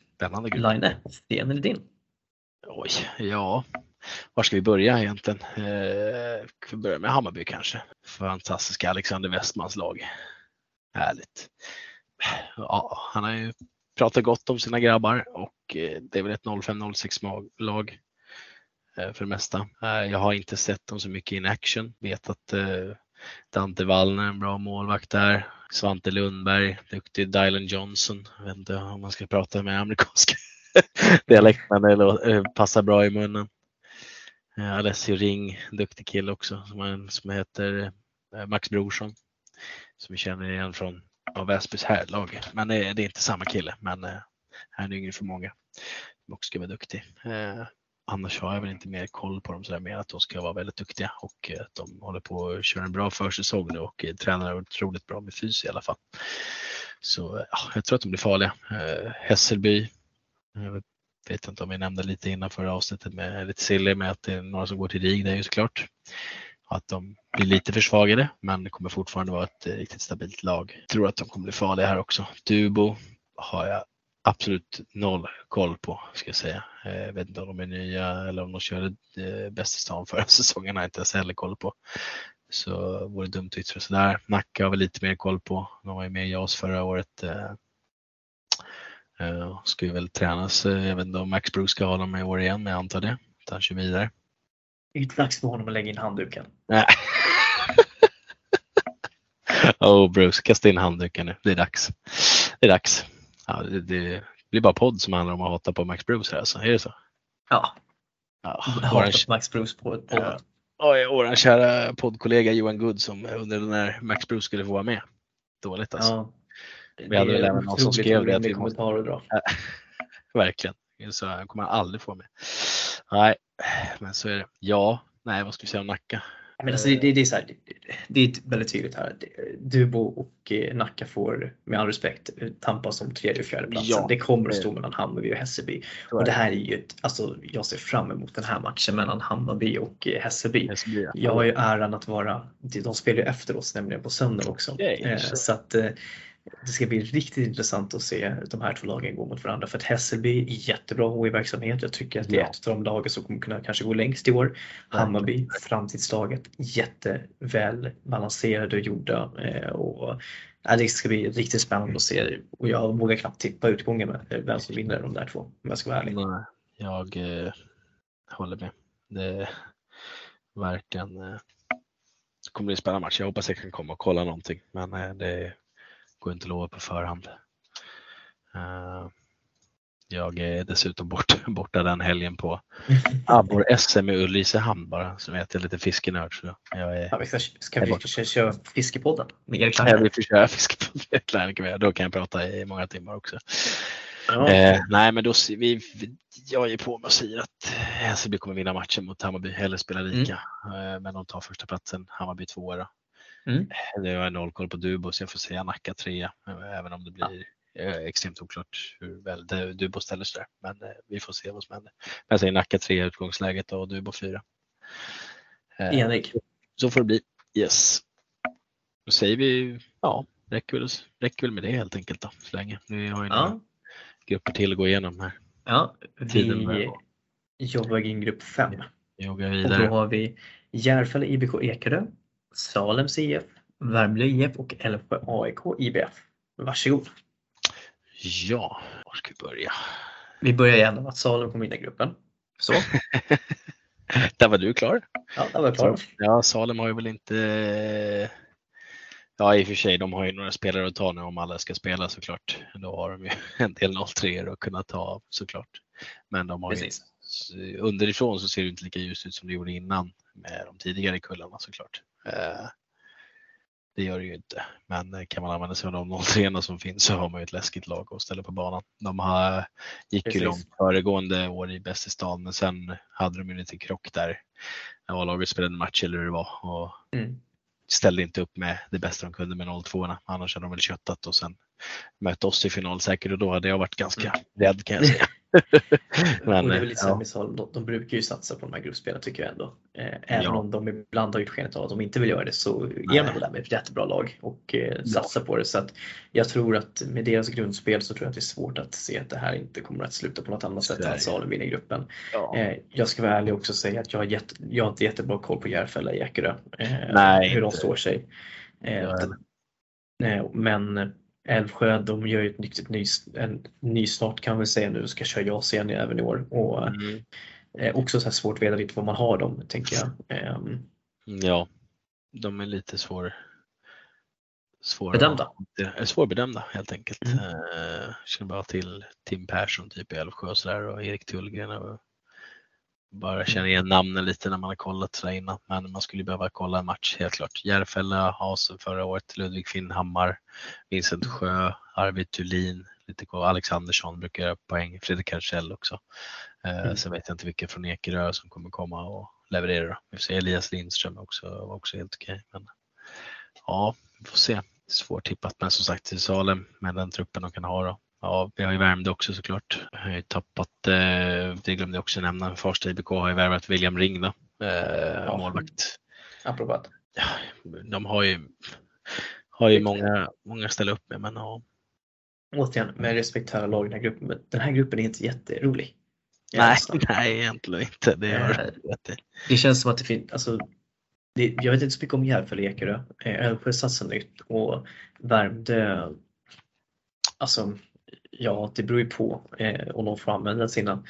[SPEAKER 2] Line, Sten eller din?
[SPEAKER 3] Oj, ja. Var ska vi börja egentligen? Eh, vi börjar med Hammarby kanske. Fantastiska Alexander Westmans lag. Härligt. Ja, han har ju pratar gott om sina grabbar och eh, det är väl ett 05-06 lag eh, för det mesta. Eh, jag har inte sett dem så mycket in action. Vet att Dante Wallner är en bra målvakt där. Svante Lundberg, duktig Dylan Johnson. Jag vet inte om man ska prata med amerikanska *laughs* dialekten men det passar bra i munnen. Alessio Ring, duktig kille också som, som heter Max Brorsson. Som vi känner igen från av Väsbys härlag. Men eh, det är inte samma kille, men eh, han är yngre för många. Som också ska vara duktig. Eh, annars har jag väl inte mer koll på dem sådär mer att de ska vara väldigt duktiga och eh, att de håller på att köra en bra försäsong nu och eh, tränar otroligt bra med fys i alla fall. Så eh, ja, jag tror att de blir farliga. Eh, Hässelby, jag vet inte om vi nämnde lite innan förra avsnittet med lite silly med att det är några som går till RIG där ju såklart. Att de blir lite försvagade men det kommer fortfarande vara ett eh, riktigt stabilt lag. Jag tror att de kommer bli farliga här också. Dubo har jag absolut noll koll på ska jag säga. Eh, jag vet inte om de är nya eller om de körde eh, bäst i stan förra *laughs* säsongen har jag inte ens heller koll på. Så vore dumt att yttra sådär. Nacka har vi lite mer koll på. De var ju med i JAS förra året. ska ju väl tränas. Jag vet inte om Max Bruce ska ha dem i år igen, men jag antar det. Att han kör vidare.
[SPEAKER 2] Det är inte dags för honom att lägga in handduken.
[SPEAKER 3] Nej. *laughs* oh Bruce, kasta in handduken nu. Det är dags. Det är dags. Ja, det, det blir bara podd som handlar om att hata på Max Bruce här alltså. Är det så?
[SPEAKER 2] Ja,
[SPEAKER 3] Ja, våran,
[SPEAKER 2] hatar Max Bruce på ett
[SPEAKER 3] Ja. oj, våran kära poddkollega Johan Good som undrade när Max Bruce skulle få vara med. Dåligt alltså.
[SPEAKER 2] Ja.
[SPEAKER 3] Vi hade väl även någon som skrev det att vi måste-. *laughs* Verkligen. Så han kommer aldrig få med. Nej, men så är det. Ja, nej vad ska vi säga om Nacka?
[SPEAKER 2] Men alltså, det, det, det, är så här, det, är väldigt tydligt här. Dubo och eh, Nacka får med all respekt eh, tampas om tredje och fjärde platsen.
[SPEAKER 3] Ja,
[SPEAKER 2] det kommer att stå mellan Hammarby och Hässelby. Och det här är ju ett, alltså, jag ser fram emot den här matchen mellan Hammarby och eh, Hässelby.
[SPEAKER 3] Hässelby, ja.
[SPEAKER 2] Jag har ju äran att vara, de spelar ju efter oss nämligen på söndag också. Eh,
[SPEAKER 3] så.
[SPEAKER 2] Att det ska bli riktigt intressant att se de här två lagen gå mot varandra. För att Hässelby är jättebra HI-verksamhet. Jag tycker att det är
[SPEAKER 3] Ja.
[SPEAKER 2] ett av de lagen som kommer kunna kanske gå längst i år. Hammarby, framtidslaget, jätteväl balanserade och gjorda. eh, Och, ja, det ska bli riktigt spännande att se och jag vågar knappt tippa utgången med vem som vinner de där två om jag ska vara ärlig.
[SPEAKER 3] Nej, jag eh, håller med. Det är verkligen eh, det kommer bli en spännande match. Jag hoppas jag kan komma och kolla någonting, men eh, det går inte att lova på förhand. Eh, jag är dessutom borta, *laughs* borta den helgen på *laughs* Abborre SM i Ulricehamn bara, så vet jag är lite fiskenörd. Så jag är
[SPEAKER 2] Ja, vi ska, vi köra, köra Fiskepodden med Erik
[SPEAKER 3] jag
[SPEAKER 2] Larsson?
[SPEAKER 3] vill köra fiske på Atlanta, då kan jag prata i många timmar också.
[SPEAKER 2] Ja.
[SPEAKER 3] Eh, nej, men då ser vi, vi- jag är på mig och säger att Hässelby kommer vinna matchen mot Hammarby eller spela lika. Eh, men de tar första platsen, Hammarby tvåa.
[SPEAKER 2] Mm.
[SPEAKER 3] Nu har jag noll koll på Dubo så jag får säga Nacka trea, eh, även om det blir eh, extremt oklart hur väl Dubo ställer sig där. Men eh, vi får se vad som händer. Men jag säger Nacka trea i utgångsläget och Dubo fyra. Eh,
[SPEAKER 2] Enig.
[SPEAKER 3] så får det bli. Yes. Då säger vi, ja, räcker väl, räcker väl med det helt enkelt då, så länge. Vi har ju några
[SPEAKER 2] Ja,
[SPEAKER 3] grupper till att gå igenom här.
[SPEAKER 2] ja, vi jobbar in grupp 5.
[SPEAKER 3] Vi joggar
[SPEAKER 2] Och då
[SPEAKER 3] vidare.
[SPEAKER 2] har vi Järfälla IBK Ekerö, Salems IF, Värmdö IF och Älvsjö AIK IBF. Varsågod.
[SPEAKER 3] Ja, var ska vi börja?
[SPEAKER 2] Vi börjar igen att Salem kommer vinna gruppen. Så, *laughs*
[SPEAKER 3] Där var du klar.
[SPEAKER 2] ja, där var jag klar.
[SPEAKER 3] Ja, Salem har ju väl inte... Ja, i och för sig, de har ju några spelare att ta nu om alla ska spela såklart. Då har de ju *laughs* en del 0-3 att kunna ta av såklart. Men de har
[SPEAKER 2] Precis.
[SPEAKER 3] ju, underifrån så ser det inte lika ljust ut som det gjorde innan med de tidigare kullarna såklart. Eh, Det gör det ju inte, men eh, kan man använda sig av de 0-3 som finns så har man ju ett läskigt lag att ställa på banan. De har, gick
[SPEAKER 2] Precis.
[SPEAKER 3] ju långt föregående år i Bäst i stan, men sen hade de ju en liten krock där. När A-laget spelade en match eller hur det var och
[SPEAKER 2] Mm.
[SPEAKER 3] ställde inte upp med det bästa de kunde med 0-2. Annars hade de väl köttat och sen mött oss i final säkert och då hade jag varit ganska rädd kan jag säga.
[SPEAKER 2] Men, och det är väl lite
[SPEAKER 3] ja.
[SPEAKER 2] Misal, de, de brukar ju satsa på de här gruppspelen tycker jag ändå. Eh, även
[SPEAKER 3] Ja.
[SPEAKER 2] om de ibland har gjort skenet av att de inte vill göra det så ger man det med ett jättebra lag och eh, satsar på det. Så att jag tror att med deras grundspel så tror jag att det är svårt att se att det här inte kommer att sluta på något annat sätt än att. Salem vinner gruppen.
[SPEAKER 3] Ja.
[SPEAKER 2] Eh, jag ska vara ärlig också och säga att jag har, jätte, jag har inte jättebra koll på Järfälla i Ekerö. Eh,
[SPEAKER 3] Nej,
[SPEAKER 2] hur de
[SPEAKER 3] inte.
[SPEAKER 2] står sig. Eh, eh, men Älvsjö de gör ju ett nytt, ny, en nystart kan vi säga nu ska köra JAS igen även i år. Och,
[SPEAKER 3] Mm.
[SPEAKER 2] Eh, också så här svårt att veta lite var man har dem, tänker jag. Ehm,
[SPEAKER 3] Ja, de är lite svår, svåra
[SPEAKER 2] Bedömda.
[SPEAKER 3] Eh, Svårbedömda helt enkelt.
[SPEAKER 2] Mm.
[SPEAKER 3] Eh, känner bara till Tim Persson typ i Älvsjö och sådär och Erik Tullgren. Och bara känner igen namnen lite när man har kollat sådär innan. Men man skulle behöva kolla en match helt klart. Järfälla, Hasen förra året, Ludvig Finnhammar, Vincent Sjö, Arvid Thulin, lite koll. Alexandersson brukar göra poäng, Fredrik Karlsell också. Eh,
[SPEAKER 2] Mm.
[SPEAKER 3] Sen vet jag inte vilka från Ekerö som kommer komma och leverera. Vi får se Elias Lindström också, var också helt okej. Men ja, vi får se. Svårt tippat men som sagt till Salem med den truppen de kan ha då. Ja, vi har ju Värmdö också såklart. Jag har ju tappat, eh, det glömde jag också nämna, Farsta IBK har ju värvat William Ring då, eh,
[SPEAKER 2] Ja.
[SPEAKER 3] målvakt.
[SPEAKER 2] apropå att.
[SPEAKER 3] De har ju, har ju många, många att ställa upp med men ja.
[SPEAKER 2] Återigen, med respekt alla lag i den här gruppen, men den här gruppen är inte jätterolig.
[SPEAKER 3] Nej, *laughs* nej egentligen inte. Det har
[SPEAKER 2] Eh. Det känns som att det finns, alltså, det, jag vet inte så mycket om Järfälla Ekerö. Eh, Älvsjö satsar nytt och Värmdö, alltså ja det beror ju på eh, om de får använda sina,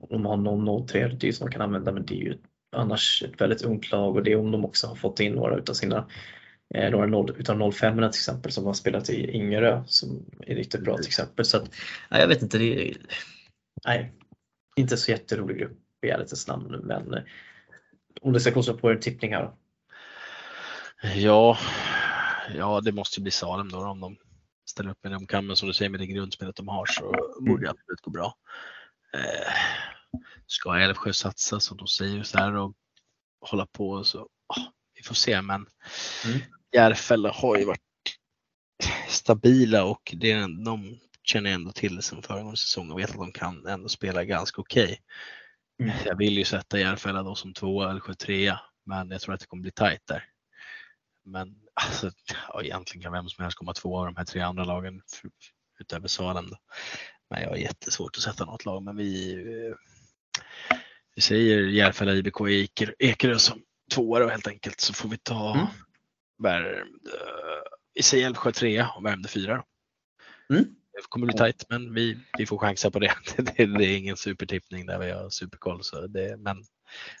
[SPEAKER 2] om de har någon 03 som de kan använda men det är ju annars ett väldigt ungt lag och det är om de också har fått in några utav sina eh, några noll, utav 05 till exempel som har spelat i Ingerö som är riktigt bra till exempel. Så att, nej, jag vet inte, det är nej, inte så jätterolig grupp i ärlighetens namn men eh, om du ska kosta på en tippning här då?
[SPEAKER 3] Ja, ja, det måste ju bli Salem då om de ställer upp med de kan. Men som du säger med det grundspelet de har så borde det absolut gå bra. Eh, ska Älvsjö satsa som de säger så här och hålla på så ah, vi får se. Men
[SPEAKER 2] Mm.
[SPEAKER 3] Järfälla har ju varit stabila och det, är- de känner ändå till sedan föregående säsong och vet att de kan ändå spela ganska okej.
[SPEAKER 2] Mm.
[SPEAKER 3] Jag vill ju sätta Järfälla då som tvåa eller trea men jag tror att det kommer bli tajt där. Men alltså, ja, egentligen kan vem som helst komma två av de här tre andra lagen utöver Salem. Då. Men jag har jättesvårt att sätta något lag. Men vi, eh, vi säger Järfälla, IBK, Eker, Ekerö som tvåa då helt enkelt så får vi ta
[SPEAKER 2] Mm.
[SPEAKER 3] Värmdö. Vi säger Älvsjö trea och Värmdö fyra.
[SPEAKER 2] Mm.
[SPEAKER 3] Det kommer bli tajt men vi, vi får chansa på det. *laughs* det. Det är ingen supertippning där vi har superkoll. Så det, men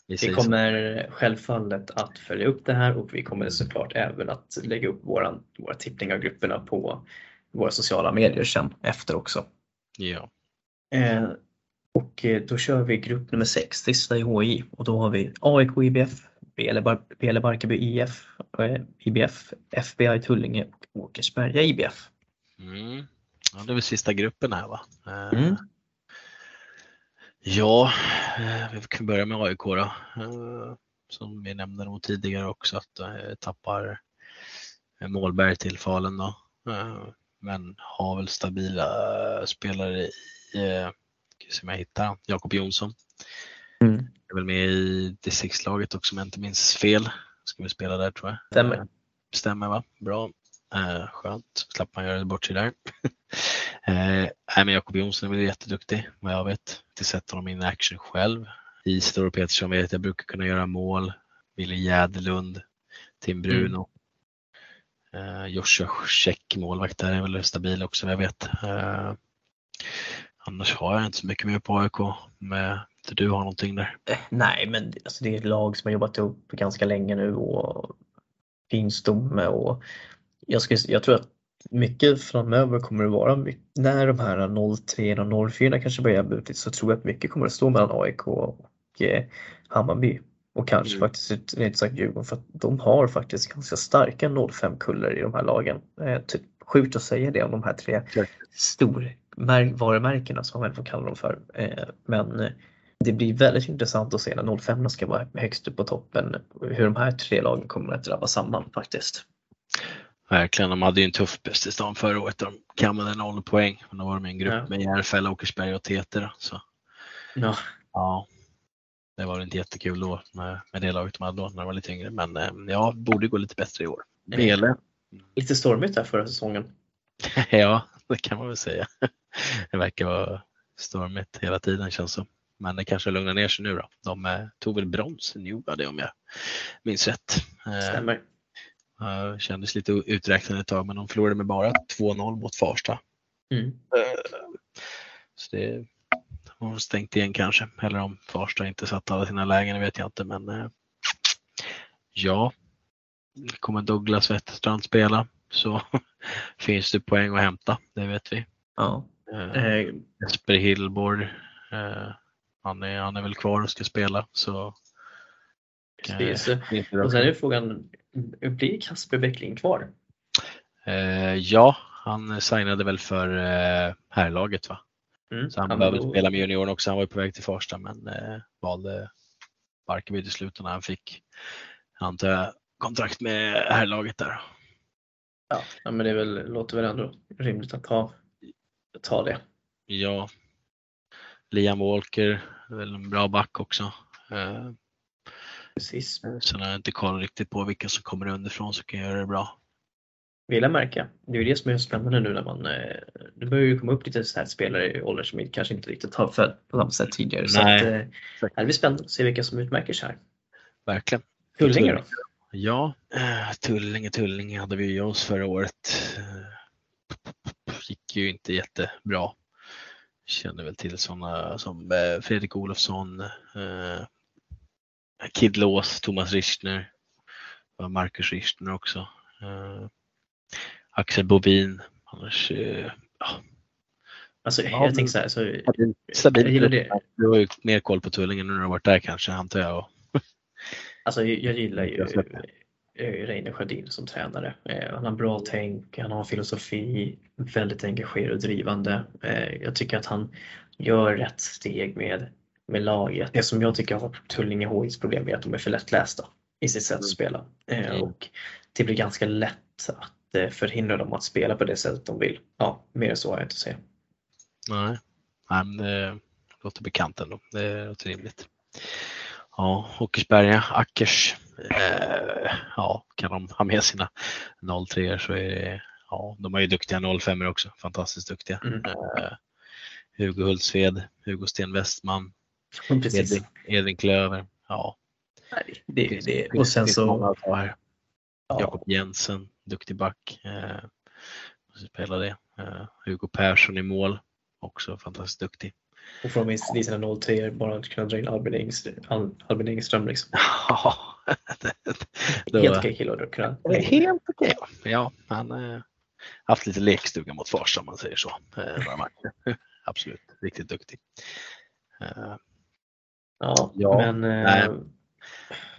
[SPEAKER 3] vi
[SPEAKER 2] Vi kommer självfallet att följa upp det här och vi kommer såklart även att lägga upp våran, våra tippning av grupperna på våra sociala medier sen efter också.
[SPEAKER 3] Ja.
[SPEAKER 2] Eh, och eh, då kör vi grupp nummer 6, sista i HI och då har vi AIK IBF, Bele Bele Barkarby IF, eh, IBF, FBI Tullinge och Åkersberga IBF.
[SPEAKER 3] Mm. Ja, det är väl sista gruppen här va? Eh,
[SPEAKER 2] Mm.
[SPEAKER 3] Ja, eh, vi kan börja med AIK då. Eh, Som vi nämnde nog tidigare också att eh, tappar Målberg till Falun då. Men har väl stabila spelare i, ska se om jag hittar Jakob Jonsson.
[SPEAKER 2] Mm.
[SPEAKER 3] Är väl med i distriktslaget också om jag inte minns fel. Ska vi spela där tror jag.
[SPEAKER 2] Stämmer.
[SPEAKER 3] Stämmer va? Bra. Skönt. Slapp man göra bort sig där. *laughs* eh, men Jakob Jonsson är väl jätteduktig vad jag vet. Inte sett honom in action själv. Isidor Petersson vet jag brukar kunna göra mål. Wille Jäderlund. Tim Bruno. Eh, Joshua Käck målvakt där är väl stabil också vad jag vet. Eh, annars har jag inte så mycket mer på AIK. Inte du har någonting där?
[SPEAKER 2] Eh, Nej, men alltså det är ett lag som har jobbat upp ganska länge nu och fin stomme och jag, skulle, jag tror att mycket framöver kommer det vara, när de här 03 och 04 kanske börjar butit så tror jag att mycket kommer att stå mellan AIK och eh, Hammarby och kanske
[SPEAKER 3] Mm.
[SPEAKER 2] faktiskt rent sagt Djurgården för att de har faktiskt ganska starka 05-kuller i de här lagen. Eh, typ, sjukt att säga det om de här tre
[SPEAKER 3] Klart.
[SPEAKER 2] storvarumärkena som man får kalla dem för. Eh, men det blir väldigt intressant att se när 05 ska vara högst upp på toppen hur de här tre lagen kommer att drabba samman faktiskt.
[SPEAKER 3] Verkligen. De hade ju en tuff bäst i stan förra året. De kammade noll poäng. Men då var de i en grupp
[SPEAKER 2] Ja.
[SPEAKER 3] med Järfälla, Åkersberga och Teter. Så
[SPEAKER 2] Ja,
[SPEAKER 3] ja, det var inte jättekul då med, med det laget de hade då när de var lite yngre. Men eh, ja, borde gå lite bättre i år. Bele.
[SPEAKER 2] lite stormigt där förra säsongen. *laughs*
[SPEAKER 3] Ja, det kan man väl säga. *laughs* Det verkar vara stormigt hela tiden känns som. Men det kanske lugnar ner sig nu då. De eh, tog väl brons i Newbody om jag minns rätt. Eh,
[SPEAKER 2] Stämmer.
[SPEAKER 3] Eh, kändes lite uträknade ett tag men de förlorade med bara 2-0 mot Farsta.
[SPEAKER 2] Mm.
[SPEAKER 3] Eh, Så det har de stängt igen kanske. Eller om Farsta inte satt alla sina lägen, det vet jag inte. Men eh, ja, kommer Douglas Wetterstrand spela så *laughs* finns det poäng att hämta, det vet vi.
[SPEAKER 2] Ja.
[SPEAKER 3] Eh, Jesper Hillborg, han, är, han är väl kvar och ska spela. Så,
[SPEAKER 2] precis. Och sen är frågan, blir Kasper Bäckling kvar?
[SPEAKER 3] eh, ja, han signade väl för eh, herrlaget va?
[SPEAKER 2] Mm.
[SPEAKER 3] Så han
[SPEAKER 2] Ja,
[SPEAKER 3] behöver
[SPEAKER 2] då-
[SPEAKER 3] spela med juniorerna också. Han var ju på väg till Farsta men eh, valde Barkarby till slut när han fick, antar jag, kontrakt med herrlaget där.
[SPEAKER 2] Ja, men det är väl, låter väl ändå rimligt att ta, ta det.
[SPEAKER 3] Ja, Liam Walker, väl en bra back också. Eh,
[SPEAKER 2] Precis.
[SPEAKER 3] sen har jag inte koll riktigt på vilka som kommer underifrån som kan göra det bra.
[SPEAKER 2] Vill jag märka. Det är det som är så spännande nu när man, eh, det börjar ju komma upp lite så här spelare i ålder som kanske inte riktigt har följt på samma sätt tidigare. Så
[SPEAKER 3] Nej.
[SPEAKER 2] att, det blir spännande att se vilka som utmärker sig här.
[SPEAKER 3] Verkligen.
[SPEAKER 2] Tullinge då?
[SPEAKER 3] Ja, eh, Tullinge, Tullinge hade vi ju oss förra året. Eh, gick ju inte jättebra. Känner väl till sådana som Fredrik Olofsson, Kid Lås, Thomas Richtner, och Marcus Richtner också. Eh, Axel Bovin. Annars, eh, ja,
[SPEAKER 2] Alltså,
[SPEAKER 3] Ja,
[SPEAKER 2] jag
[SPEAKER 3] men-
[SPEAKER 2] tänker så här, så,
[SPEAKER 3] stabilt.
[SPEAKER 2] jag gillar det.
[SPEAKER 3] Du har ju mer koll på Tullinge nu när du har varit där kanske, antar jag. Och, *laughs*
[SPEAKER 2] Alltså jag jag gillar ju eh, Reine Sjödin som tränare. Eh, Han har bra tänk, han har filosofi, väldigt engagerad och drivande. Eh, Jag tycker att han gör rätt steg med, med laget. Det som jag tycker har Tullinge HIs problem är att de är för lättlästa i sitt sätt att spela. Eh,
[SPEAKER 3] Mm.
[SPEAKER 2] Och det blir ganska lätt att eh, förhindra dem att spela på det sättet de vill. Ja, mer så har jag inte att säga.
[SPEAKER 3] nej, Nej, men det låter bekant ändå. Det låter rimligt. Ja, Åkersberga, Ackers. Eh, ja, kan de ha med sina 03 så är det, ja, de är ju duktiga 05 också. Fantastiskt duktiga.
[SPEAKER 2] Mm.
[SPEAKER 3] Eh, Hugo Hultsved, Hugo Sten Westman, *laughs*
[SPEAKER 2] Precis.
[SPEAKER 3] Edvin, Edvin Klöver. Ja,
[SPEAKER 2] Nej, Det, det,
[SPEAKER 3] finns-
[SPEAKER 2] och sen så ja,
[SPEAKER 3] Jakob Jensen, duktig back. Eh, spelar det. Eh, Hugo Persson i mål, också fantastiskt duktig.
[SPEAKER 2] och från min sina 03 bara att kunna dra in Albin Engström, Al- Albin Engström liksom. *laughs*
[SPEAKER 3] Ja, det- det
[SPEAKER 2] Helt okej kille att kunna.
[SPEAKER 3] Helt okej. Ja, han har haft lite lekstuga mot Farsta om man säger så. Eh. *laughs* Absolut, riktigt duktig. Eh,
[SPEAKER 2] Ja,
[SPEAKER 3] Ja,
[SPEAKER 2] men eh,
[SPEAKER 3] nej.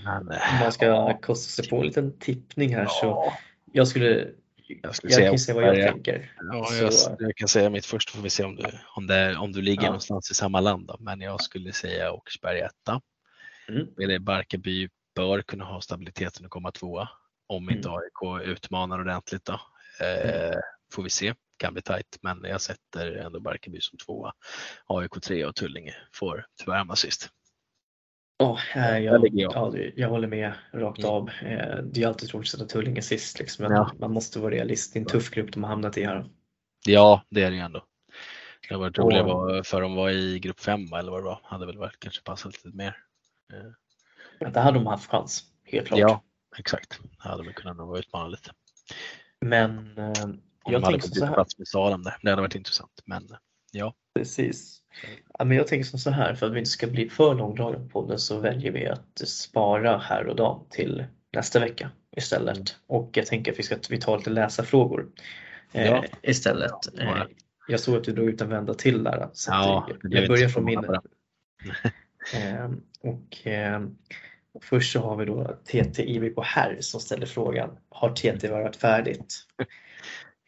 [SPEAKER 3] men, eh,
[SPEAKER 2] om man ska kosta sig på en liten tippning här så
[SPEAKER 3] ja,
[SPEAKER 2] jag skulle,
[SPEAKER 3] jag skulle
[SPEAKER 2] jag
[SPEAKER 3] säga
[SPEAKER 2] kan säga vad jag
[SPEAKER 3] Åkersberga.
[SPEAKER 2] tänker.
[SPEAKER 3] Ja,
[SPEAKER 2] Så-
[SPEAKER 3] jag, jag kan säga mitt först får vi se om du, om det, om du ligger
[SPEAKER 2] Ja.
[SPEAKER 3] någonstans i samma land. Då. Men jag skulle säga Åkersberga etta.
[SPEAKER 2] Mm.
[SPEAKER 3] Eller Barkarby bör kunna ha stabiliteten att komma tvåa. Om inte AIK utmanar ordentligt då. Eh, får vi se, kan bli tajt. Men jag sätter ändå Barkarby som tvåa. AIK trea och Tullinge får tyvärr hamna sist.
[SPEAKER 2] Ja, eh,
[SPEAKER 3] Där
[SPEAKER 2] jag,
[SPEAKER 3] jag.
[SPEAKER 2] ja, jag håller med rakt
[SPEAKER 3] Mm.
[SPEAKER 2] av. Eh, Det är alltid tråkigt att sätta Tullinge sist liksom,
[SPEAKER 3] Ja.
[SPEAKER 2] man måste vara realist. Det är en tuff grupp de har hamnat i här.
[SPEAKER 3] Ja, det är det ju ändå. Det har varit roligare var- för de var i grupp fem eller vad det var. Hade väl varit, kanske passat lite mer.
[SPEAKER 2] Men Där hade de haft chans, helt klart.
[SPEAKER 3] Ja, exakt. Det hade väl kunnat nog utmana lite.
[SPEAKER 2] Men eh, jag
[SPEAKER 3] de hade
[SPEAKER 2] tänker så här.
[SPEAKER 3] plats med Salem där. Det hade varit intressant. Men ja,
[SPEAKER 2] Precis. Ja, men jag tänker som så här, för att vi inte ska bli för långdragna på podden så väljer vi att spara här och dag till nästa vecka istället. Och jag tänker att vi ska vi tar lite läsarfrågor eh,
[SPEAKER 3] Ja.
[SPEAKER 2] istället.
[SPEAKER 3] Ja,
[SPEAKER 2] Eh, jag såg att du drog ut en vända till där. Så
[SPEAKER 3] Ja,
[SPEAKER 2] jag, jag börjar från min.
[SPEAKER 3] på *laughs*
[SPEAKER 2] eh, och eh, först så har vi då TT IBK Herr som ställer frågan, har TT varit färdigt? *laughs*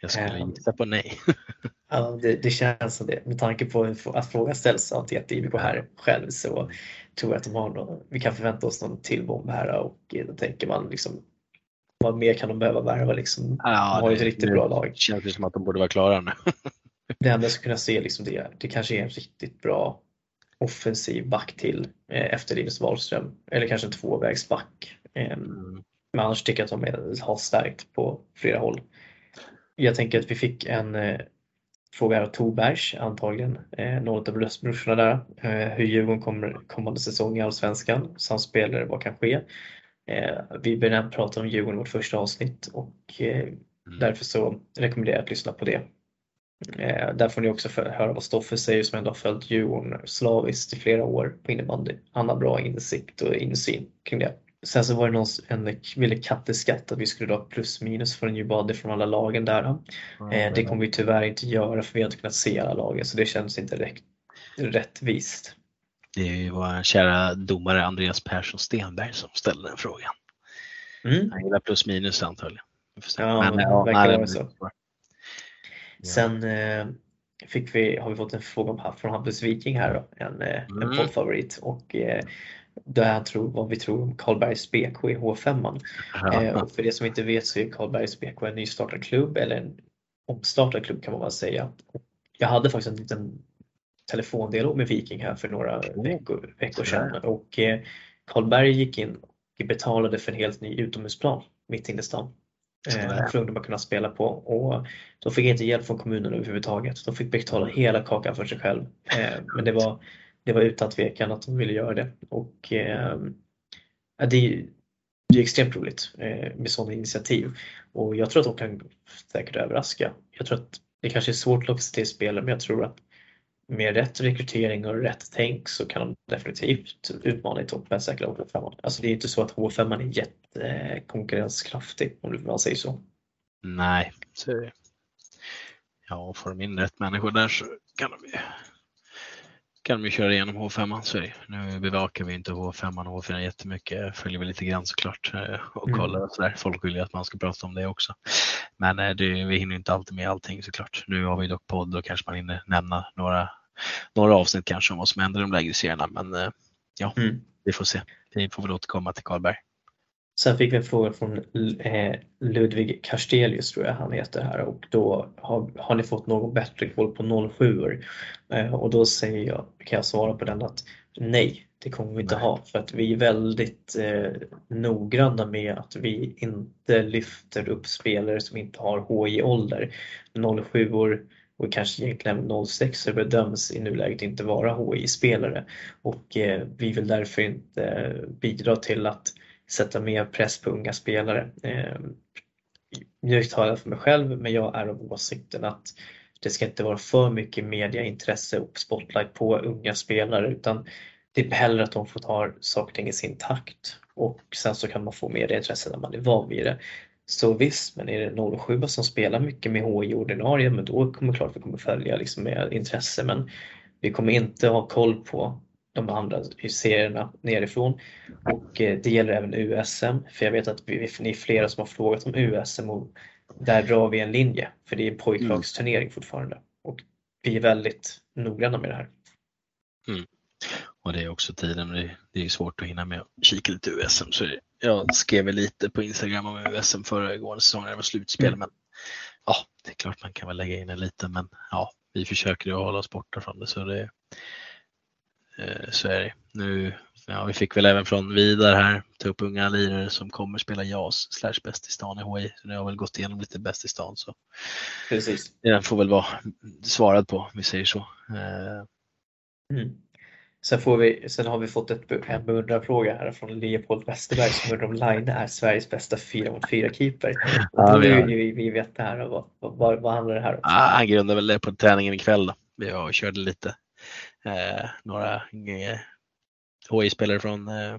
[SPEAKER 3] jag skulle
[SPEAKER 2] Eh.
[SPEAKER 3] gissa på nej.
[SPEAKER 2] Ja, det, det känns som det. Med tanke på att frågan ställs av TT IBK här själv så tror jag att de har någon, vi kan förvänta oss någon till bomb här och då tänker man liksom vad mer kan de behöva värva liksom?
[SPEAKER 3] Ja,
[SPEAKER 2] de har ju ett riktigt
[SPEAKER 3] det
[SPEAKER 2] bra lag.
[SPEAKER 3] känns det som att de borde vara klara nu.
[SPEAKER 2] Det enda jag skulle kunna se liksom det, det kanske är en riktigt bra offensiv back till eh, efter Linus Wahlström. Eller kanske en tvåvägsback. Eh,
[SPEAKER 3] Mm.
[SPEAKER 2] men annars tycker jag att de är, har stärkt på flera håll. Jag tänker att vi fick en eh, fråga av Torbergs, antagligen eh, någon av brorsorna där. Eh, hur Djurgården kommer kommande säsong i Allsvenskan, samspelare, vad kan ske? Eh, vi började prata om Djurgården i vårt första avsnitt och eh,
[SPEAKER 3] Mm.
[SPEAKER 2] Därför så rekommenderar jag att lyssna på det. Eh, där får ni också för, höra vad Stoffe säger som ändå har följt Djurgården slaviskt i flera år på innebandy. Han har bra insikt och insyn kring det. Sen så var det någon som ville katteskatt att vi skulle dra plus minus för en body från alla lagen där. Eh, det kommer vi tyvärr inte göra för vi har inte kunnat se alla lagen så det känns inte rätt, rättvist.
[SPEAKER 3] Det är ju vår kära domare Andreas Persson Stenberg som ställde den frågan.
[SPEAKER 2] Mm.
[SPEAKER 3] Han gillar plus minus antagligen.
[SPEAKER 2] Ja,
[SPEAKER 3] Men,
[SPEAKER 2] det
[SPEAKER 3] ja,
[SPEAKER 2] verkar vara så.
[SPEAKER 3] Ja.
[SPEAKER 2] Sen eh, fick vi, har vi fått en fråga från Hampus Viking här då, en, eh, en
[SPEAKER 3] Mm.
[SPEAKER 2] poddfavorit och eh, där han tror vad vi tror om Karlbergs BK i H5. -an.
[SPEAKER 3] Ja.
[SPEAKER 2] Eh, och för det som inte vet så är Karlbergs BK en nystartad klubb eller en omstartad klubb kan man väl säga. Jag hade faktiskt en liten telefondialog med Viking här för några veckor, veckor sedan och eh, Karlberg gick in och betalade för en helt ny utomhusplan mitt inne i stan. Eh, för ungdomar kunna spela på och de fick inte hjälp från kommunen överhuvudtaget. De fick betala hela kakan för sig själv. Eh, men det var, det var utan tvekan att de ville göra det. Och eh, det, är- det är extremt roligt eh, med sådana initiativ. Och jag tror att de kan säkert överraska. Jag tror att det kanske är svårt att locka sig till spelare men jag tror att med rätt rekrytering och rätt tänk så kan de definitivt utmana i toppen också framåt. Alltså det är inte så att H5 är jättekonkurrenskraftig om du- man säger så.
[SPEAKER 3] Nej, så är det. Ja, får de in rätt människor där så kan de ju kan de ju köra igenom H5. Så. Nu bevakar vi inte H5 och H4 jättemycket. Följer vi lite grann såklart eh, och
[SPEAKER 2] Mm.
[SPEAKER 3] kollar och sådär. Folk vill ju att man ska prata om det också. Men eh, det, vi hinner inte alltid med allting såklart. Nu har vi dock podd och kanske man hinner nämna några, några avsnitt kanske om vad som händer i de lägre serierna. Men eh, ja,
[SPEAKER 2] Mm.
[SPEAKER 3] vi får se. Vi får väl återkomma till Karlberg.
[SPEAKER 2] Sen fick vi en fråga från eh, Ludvig Karstelius tror jag han heter här och då har, har ni fått någon bättre koll på 07 eh, och då säger jag, kan jag svara på den att nej, det kommer vi inte
[SPEAKER 3] Nej.
[SPEAKER 2] ha för att vi är väldigt eh, noggranna med att vi inte lyfter upp spelare som inte har HI-ålder. 07 år och kanske egentligen även 06 bedöms i nuläget inte vara HI-spelare och eh, vi vill därför inte eh, bidra till att sätta mer press på unga spelare. Ehm, jag talar för mig själv men jag är av åsikten att det ska inte vara för mycket mediaintresse och spotlight på unga spelare utan det är hellre att de får ta saker och ting i sin takt och sen så kan man få mediaintresse när man är van vid det. Så visst, men är det 07 som spelar mycket med HI ordinarie men då kommer klart vi kommer följa liksom med intresse men vi kommer inte ha koll på de andra serierna nerifrån och eh, det gäller även USM för jag vet att vi, ni är flera som har frågat om USM och där drar vi en linje för det är en pojklagsturnering fortfarande och vi är väldigt noggranna med det här.
[SPEAKER 3] Och det är också tiden, det, det är svårt att hinna med att kika lite USM. Så det, jag skrev lite på Instagram om USM föregående säsong när det var slutspel.
[SPEAKER 2] Mm.
[SPEAKER 3] Men ja, det är klart man kan väl lägga in en liten, men ja, vi försöker ju hålla oss borta från det. Så, det, eh, så är det. Nu, ja, vi fick väl även från Vidar här ta upp unga lirare som kommer spela JAS slash bäst i stan i HI. Så nu har väl gått igenom lite bäst i stan. Så
[SPEAKER 2] Precis.
[SPEAKER 3] den får väl vara svarad på, vi säger så. Eh,
[SPEAKER 2] Mm. Sen, får vi, sen har vi fått ett, en beundrarfråga här från Leopold Westerberg som undrar om Line är Sveriges bästa 4 mot 4 keeper.
[SPEAKER 3] Ja, vi har-
[SPEAKER 2] vi, vi veta här vad, vad, vad, handlar det här om?
[SPEAKER 3] Ah, han grundade väl det på träningen ikväll då. Vi och körde lite. Eh, några eh, HI-spelare från eh,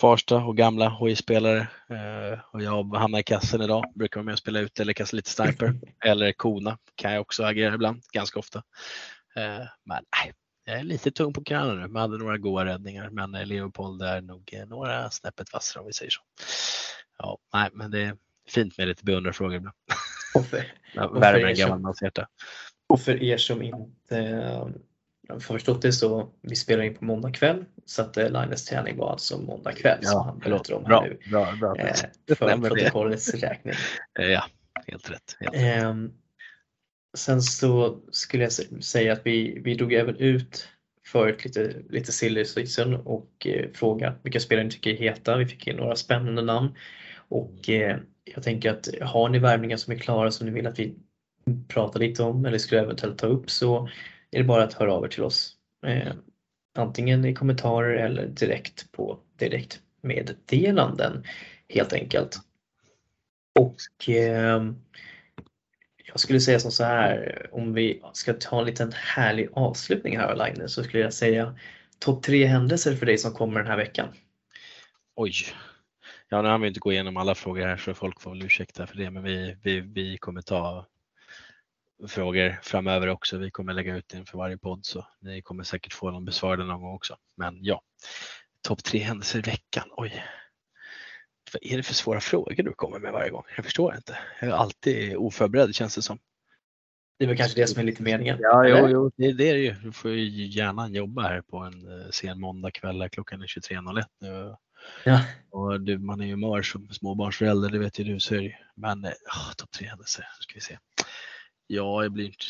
[SPEAKER 3] Farsta och gamla HI-spelare. Eh, och jag hamnar i kassen idag. Brukar vara med och spela ut eller kasta lite sniper. *laughs* eller kona kan jag också agera ibland, ganska ofta. Eh, men nej, jag är lite tung på knäna nu. Man hade några goda räddningar men eh, Leopold är nog eh, några snäppet vassare om vi säger så. Ja, nej, men det är fint med lite beundrarfrågor ibland. *laughs* Värmer
[SPEAKER 2] er
[SPEAKER 3] en gammal mans hjärta.
[SPEAKER 2] och för er som inte jag har förstått det så, vi spelar in på måndag kväll så att eh, Linus träning var alltså måndag kväll som han berättar om här
[SPEAKER 3] bra,
[SPEAKER 2] nu.
[SPEAKER 3] bra, bra.
[SPEAKER 2] Eh, för protokollets räkning.
[SPEAKER 3] Eh, Ja, helt rätt. Helt rätt.
[SPEAKER 2] Ehm, sen så skulle jag sä- säga att vi, vi drog även ut förut lite, lite silly season och eh, fråga vilka spelare ni tycker är heta. Vi fick in några spännande namn och eh, jag tänker att har ni värvningar som är klara som ni vill att vi pratar lite om eller skulle eventuellt ta upp så är det bara att höra av er till oss. Eh, antingen i kommentarer eller direkt på direktmeddelanden helt enkelt. Och eh, jag skulle säga som så här, om vi ska ta en liten härlig avslutning här Line, så skulle jag säga topp tre händelser för dig som kommer den här veckan.
[SPEAKER 3] Oj. Ja, nu har vi inte gå igenom alla frågor här så folk får väl ursäkta för det, men vi, vi, vi kommer ta frågor framöver också. Vi kommer lägga ut inför varje podd så ni kommer säkert få dem besvarade någon gång också. Men ja, topp tre händelser i veckan. Oj. Vad är det för svåra frågor du kommer med varje gång? Jag förstår inte. Jag är alltid oförberedd känns det som.
[SPEAKER 2] Det är väl kanske det som är lite meningen.
[SPEAKER 3] Ja, jo, jo det, det är det ju. Du får ju gärna jobba här på en eh, sen måndagkväll klockan är 23.01 nu.
[SPEAKER 2] Ja.
[SPEAKER 3] Och du, man är ju mör som småbarnsförälder, det vet ju du. Så är det ju. Men oh, topp tre händelser, nu ska vi se. Ja, det blir inte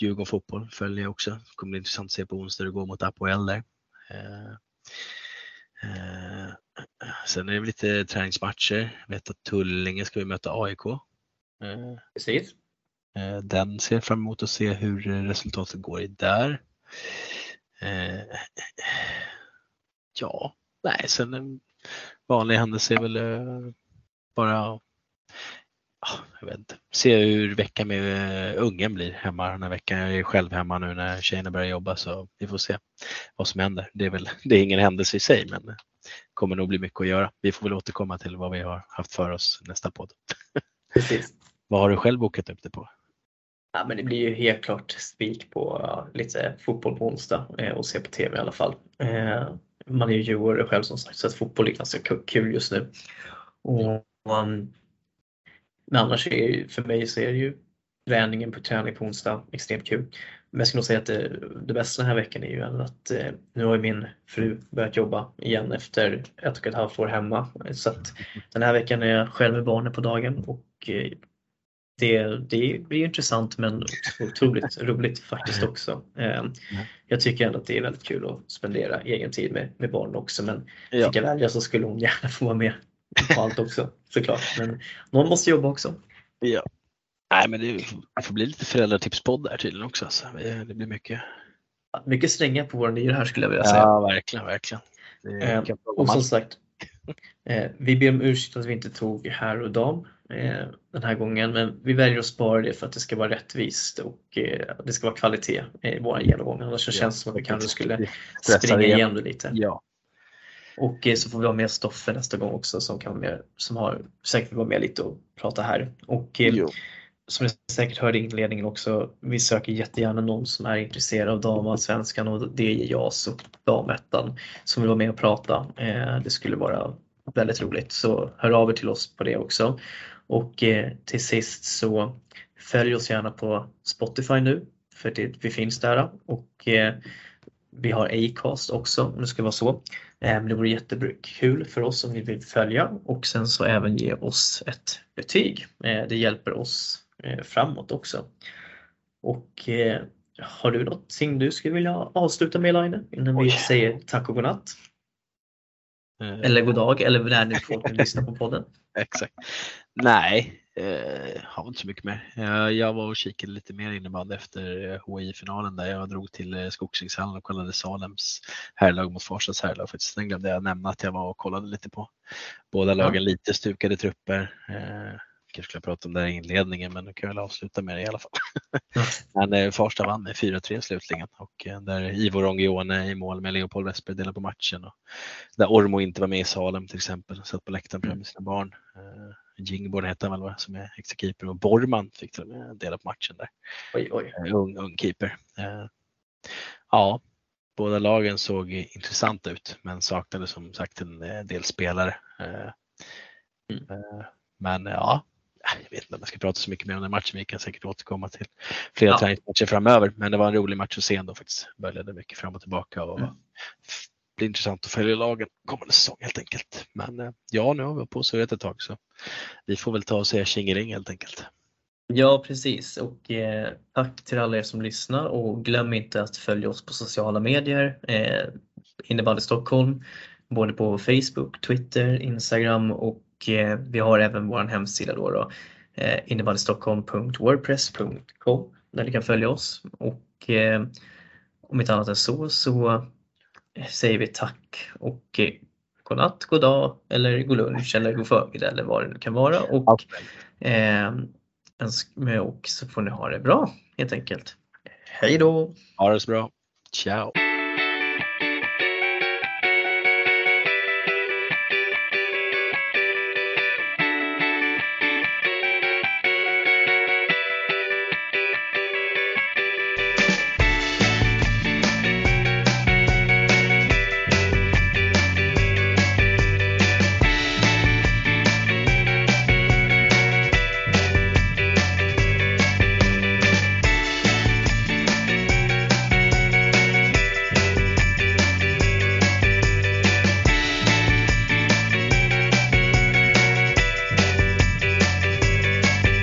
[SPEAKER 3] Djurgården fotboll följer jag också. Det kommer bli intressant att se på onsdag hur det går mot Apoel där. Eh, eh, sen är det lite träningsmatcher. Jag vet att Tullinge ska vi möta AIK. Eh,
[SPEAKER 2] Precis.
[SPEAKER 3] Eh, Den ser jag fram emot att se hur resultatet går i där. Eh, Ja, nej, sen en vanlig händelse är väl eh, bara jag vet inte. Se hur veckan med eh, ungen blir hemma den här veckan. Jag är själv hemma nu när tjejerna börjar jobba så vi får se vad som händer. Det är väl *laughs* det är ingen händelse i sig men det kommer nog bli mycket att göra. Vi får väl återkomma till vad vi har haft för oss nästa podd. *laughs*
[SPEAKER 2] Precis.
[SPEAKER 3] Vad har du själv bokat upp det på?
[SPEAKER 2] Ja, men det blir ju helt klart spik på ja, lite fotboll på onsdag eh, och se på TV i alla fall. Eh, man är ju djurgårdare själv som sagt så att fotboll är ganska ku- kul just nu. Och, um, men annars är för mig så är det ju träningen på träning på onsdag extremt kul. Men jag skulle nog säga att det, det bästa den här veckan är ju att eh, nu har ju min fru börjat jobba igen efter ett och ett halvt år hemma. Så att den här veckan är jag själv med barnen på dagen och eh, det, det blir intressant men otroligt *laughs* roligt faktiskt också. Eh, Jag tycker ändå att det är väldigt kul att spendera egen tid med, med barnen också men
[SPEAKER 3] Ja.
[SPEAKER 2] fick jag välja så skulle hon gärna få vara med på allt också såklart. Men någon måste jobba också.
[SPEAKER 3] Ja. Nej, men det får bli lite föräldratipspodd där tydligen också. Så det blir mycket.
[SPEAKER 2] Mycket stränga på våra nya här skulle jag vilja säga.
[SPEAKER 3] Ja, verkligen, verkligen.
[SPEAKER 2] Eh, Och som sagt, eh, vi ber om ursäkt att vi inte tog herr och dam eh, den här gången men vi väljer att spara det för att det ska vara rättvist och eh, det ska vara kvalitet i våra genomgångar. Annars
[SPEAKER 3] Ja,
[SPEAKER 2] känns det som att vi kanske skulle springa
[SPEAKER 3] igen.
[SPEAKER 2] igenom det lite.
[SPEAKER 3] Ja,
[SPEAKER 2] Och eh, så får vi ha med Stoffe nästa gång också som, kan vara med, som har säkert vill vara med lite och prata här. Och eh,
[SPEAKER 3] jo.
[SPEAKER 2] som ni säkert hörde i inledningen också, vi söker jättegärna någon som är intresserad av damallsvenskan och det är JAS och damettan som vill vara med och prata. Eh, det skulle vara väldigt roligt så hör av er till oss på det också. Och till sist så följ oss gärna på Spotify nu för det, vi finns där och vi har Acast också om det ska vara så. Eh, Men det vore jättekul för oss om ni vill följa och sen så även ge oss ett betyg. Eh, Det hjälper oss eh, framåt också. Och har du någonting du skulle vilja avsluta med Line innan vi
[SPEAKER 3] Oj.
[SPEAKER 2] säger tack och godnatt? Eller god dag eller när ni vill lyssna på podden. *laughs*
[SPEAKER 3] Exakt. Nej, eh, har inte så mycket mer. Jag, jag var och kikade lite mer innebandy efter eh, HI-finalen där jag drog till eh, Skogsängshallen och kollade Salems herrlag mot Farsas herrlag. Faktiskt. Den glömde jag nämna att jag var och kollade lite på. Båda lagen lite stukade trupper. Eh, kanske skulle jag prata om det här i inledningen men nu kan jag väl avsluta med det i alla fall. *laughs* Men eh, Farsta vann med 4-3 slutligen och eh, där Ivo Rongione i mål med Leopold Westberg delade på matchen. Och där Ormo inte var med i Salem till exempel, satt på läktaren med sina barn. Eh, Jingborn heter han väl som är extra keeper och Borman fick till och med dela på matchen där.
[SPEAKER 2] Oj, oj.
[SPEAKER 3] Eh, ung, ung keeper. Eh, ja, båda lagen såg intressanta ut men saknade som sagt en eh, del spelare. Eh,
[SPEAKER 2] Mm.
[SPEAKER 3] eh, men ja, jag vet inte om jag ska prata så mycket mer om den matchen. Vi kan säkert återkomma till flera
[SPEAKER 2] Ja.
[SPEAKER 3] träningsmatcher framöver. Men det var en rolig match att se ändå faktiskt. Började mycket fram och tillbaka och
[SPEAKER 2] Mm
[SPEAKER 3] det blir intressant att följa lagen kommande säsong helt enkelt. Men eh, ja, nu har vi på så ett tag så vi får väl ta och säga tjingeling helt enkelt.
[SPEAKER 2] Ja, precis. Och eh, tack till alla er som lyssnar och glöm inte att följa oss på sociala medier. Eh, Innebandy Stockholm, både på Facebook, Twitter, Instagram och eh, vi har även vår hemsida då, då eh, innebandystockholm.wordpress.com där ni kan följa oss. Och eh, om inte annat än så så säger vi tack och eh, god natt, god dag eller god lunch eller god förmiddag eller vad det nu kan vara. Och Eh, och så får ni ha det bra helt enkelt. Hej då!
[SPEAKER 3] Ha det så bra. Ciao!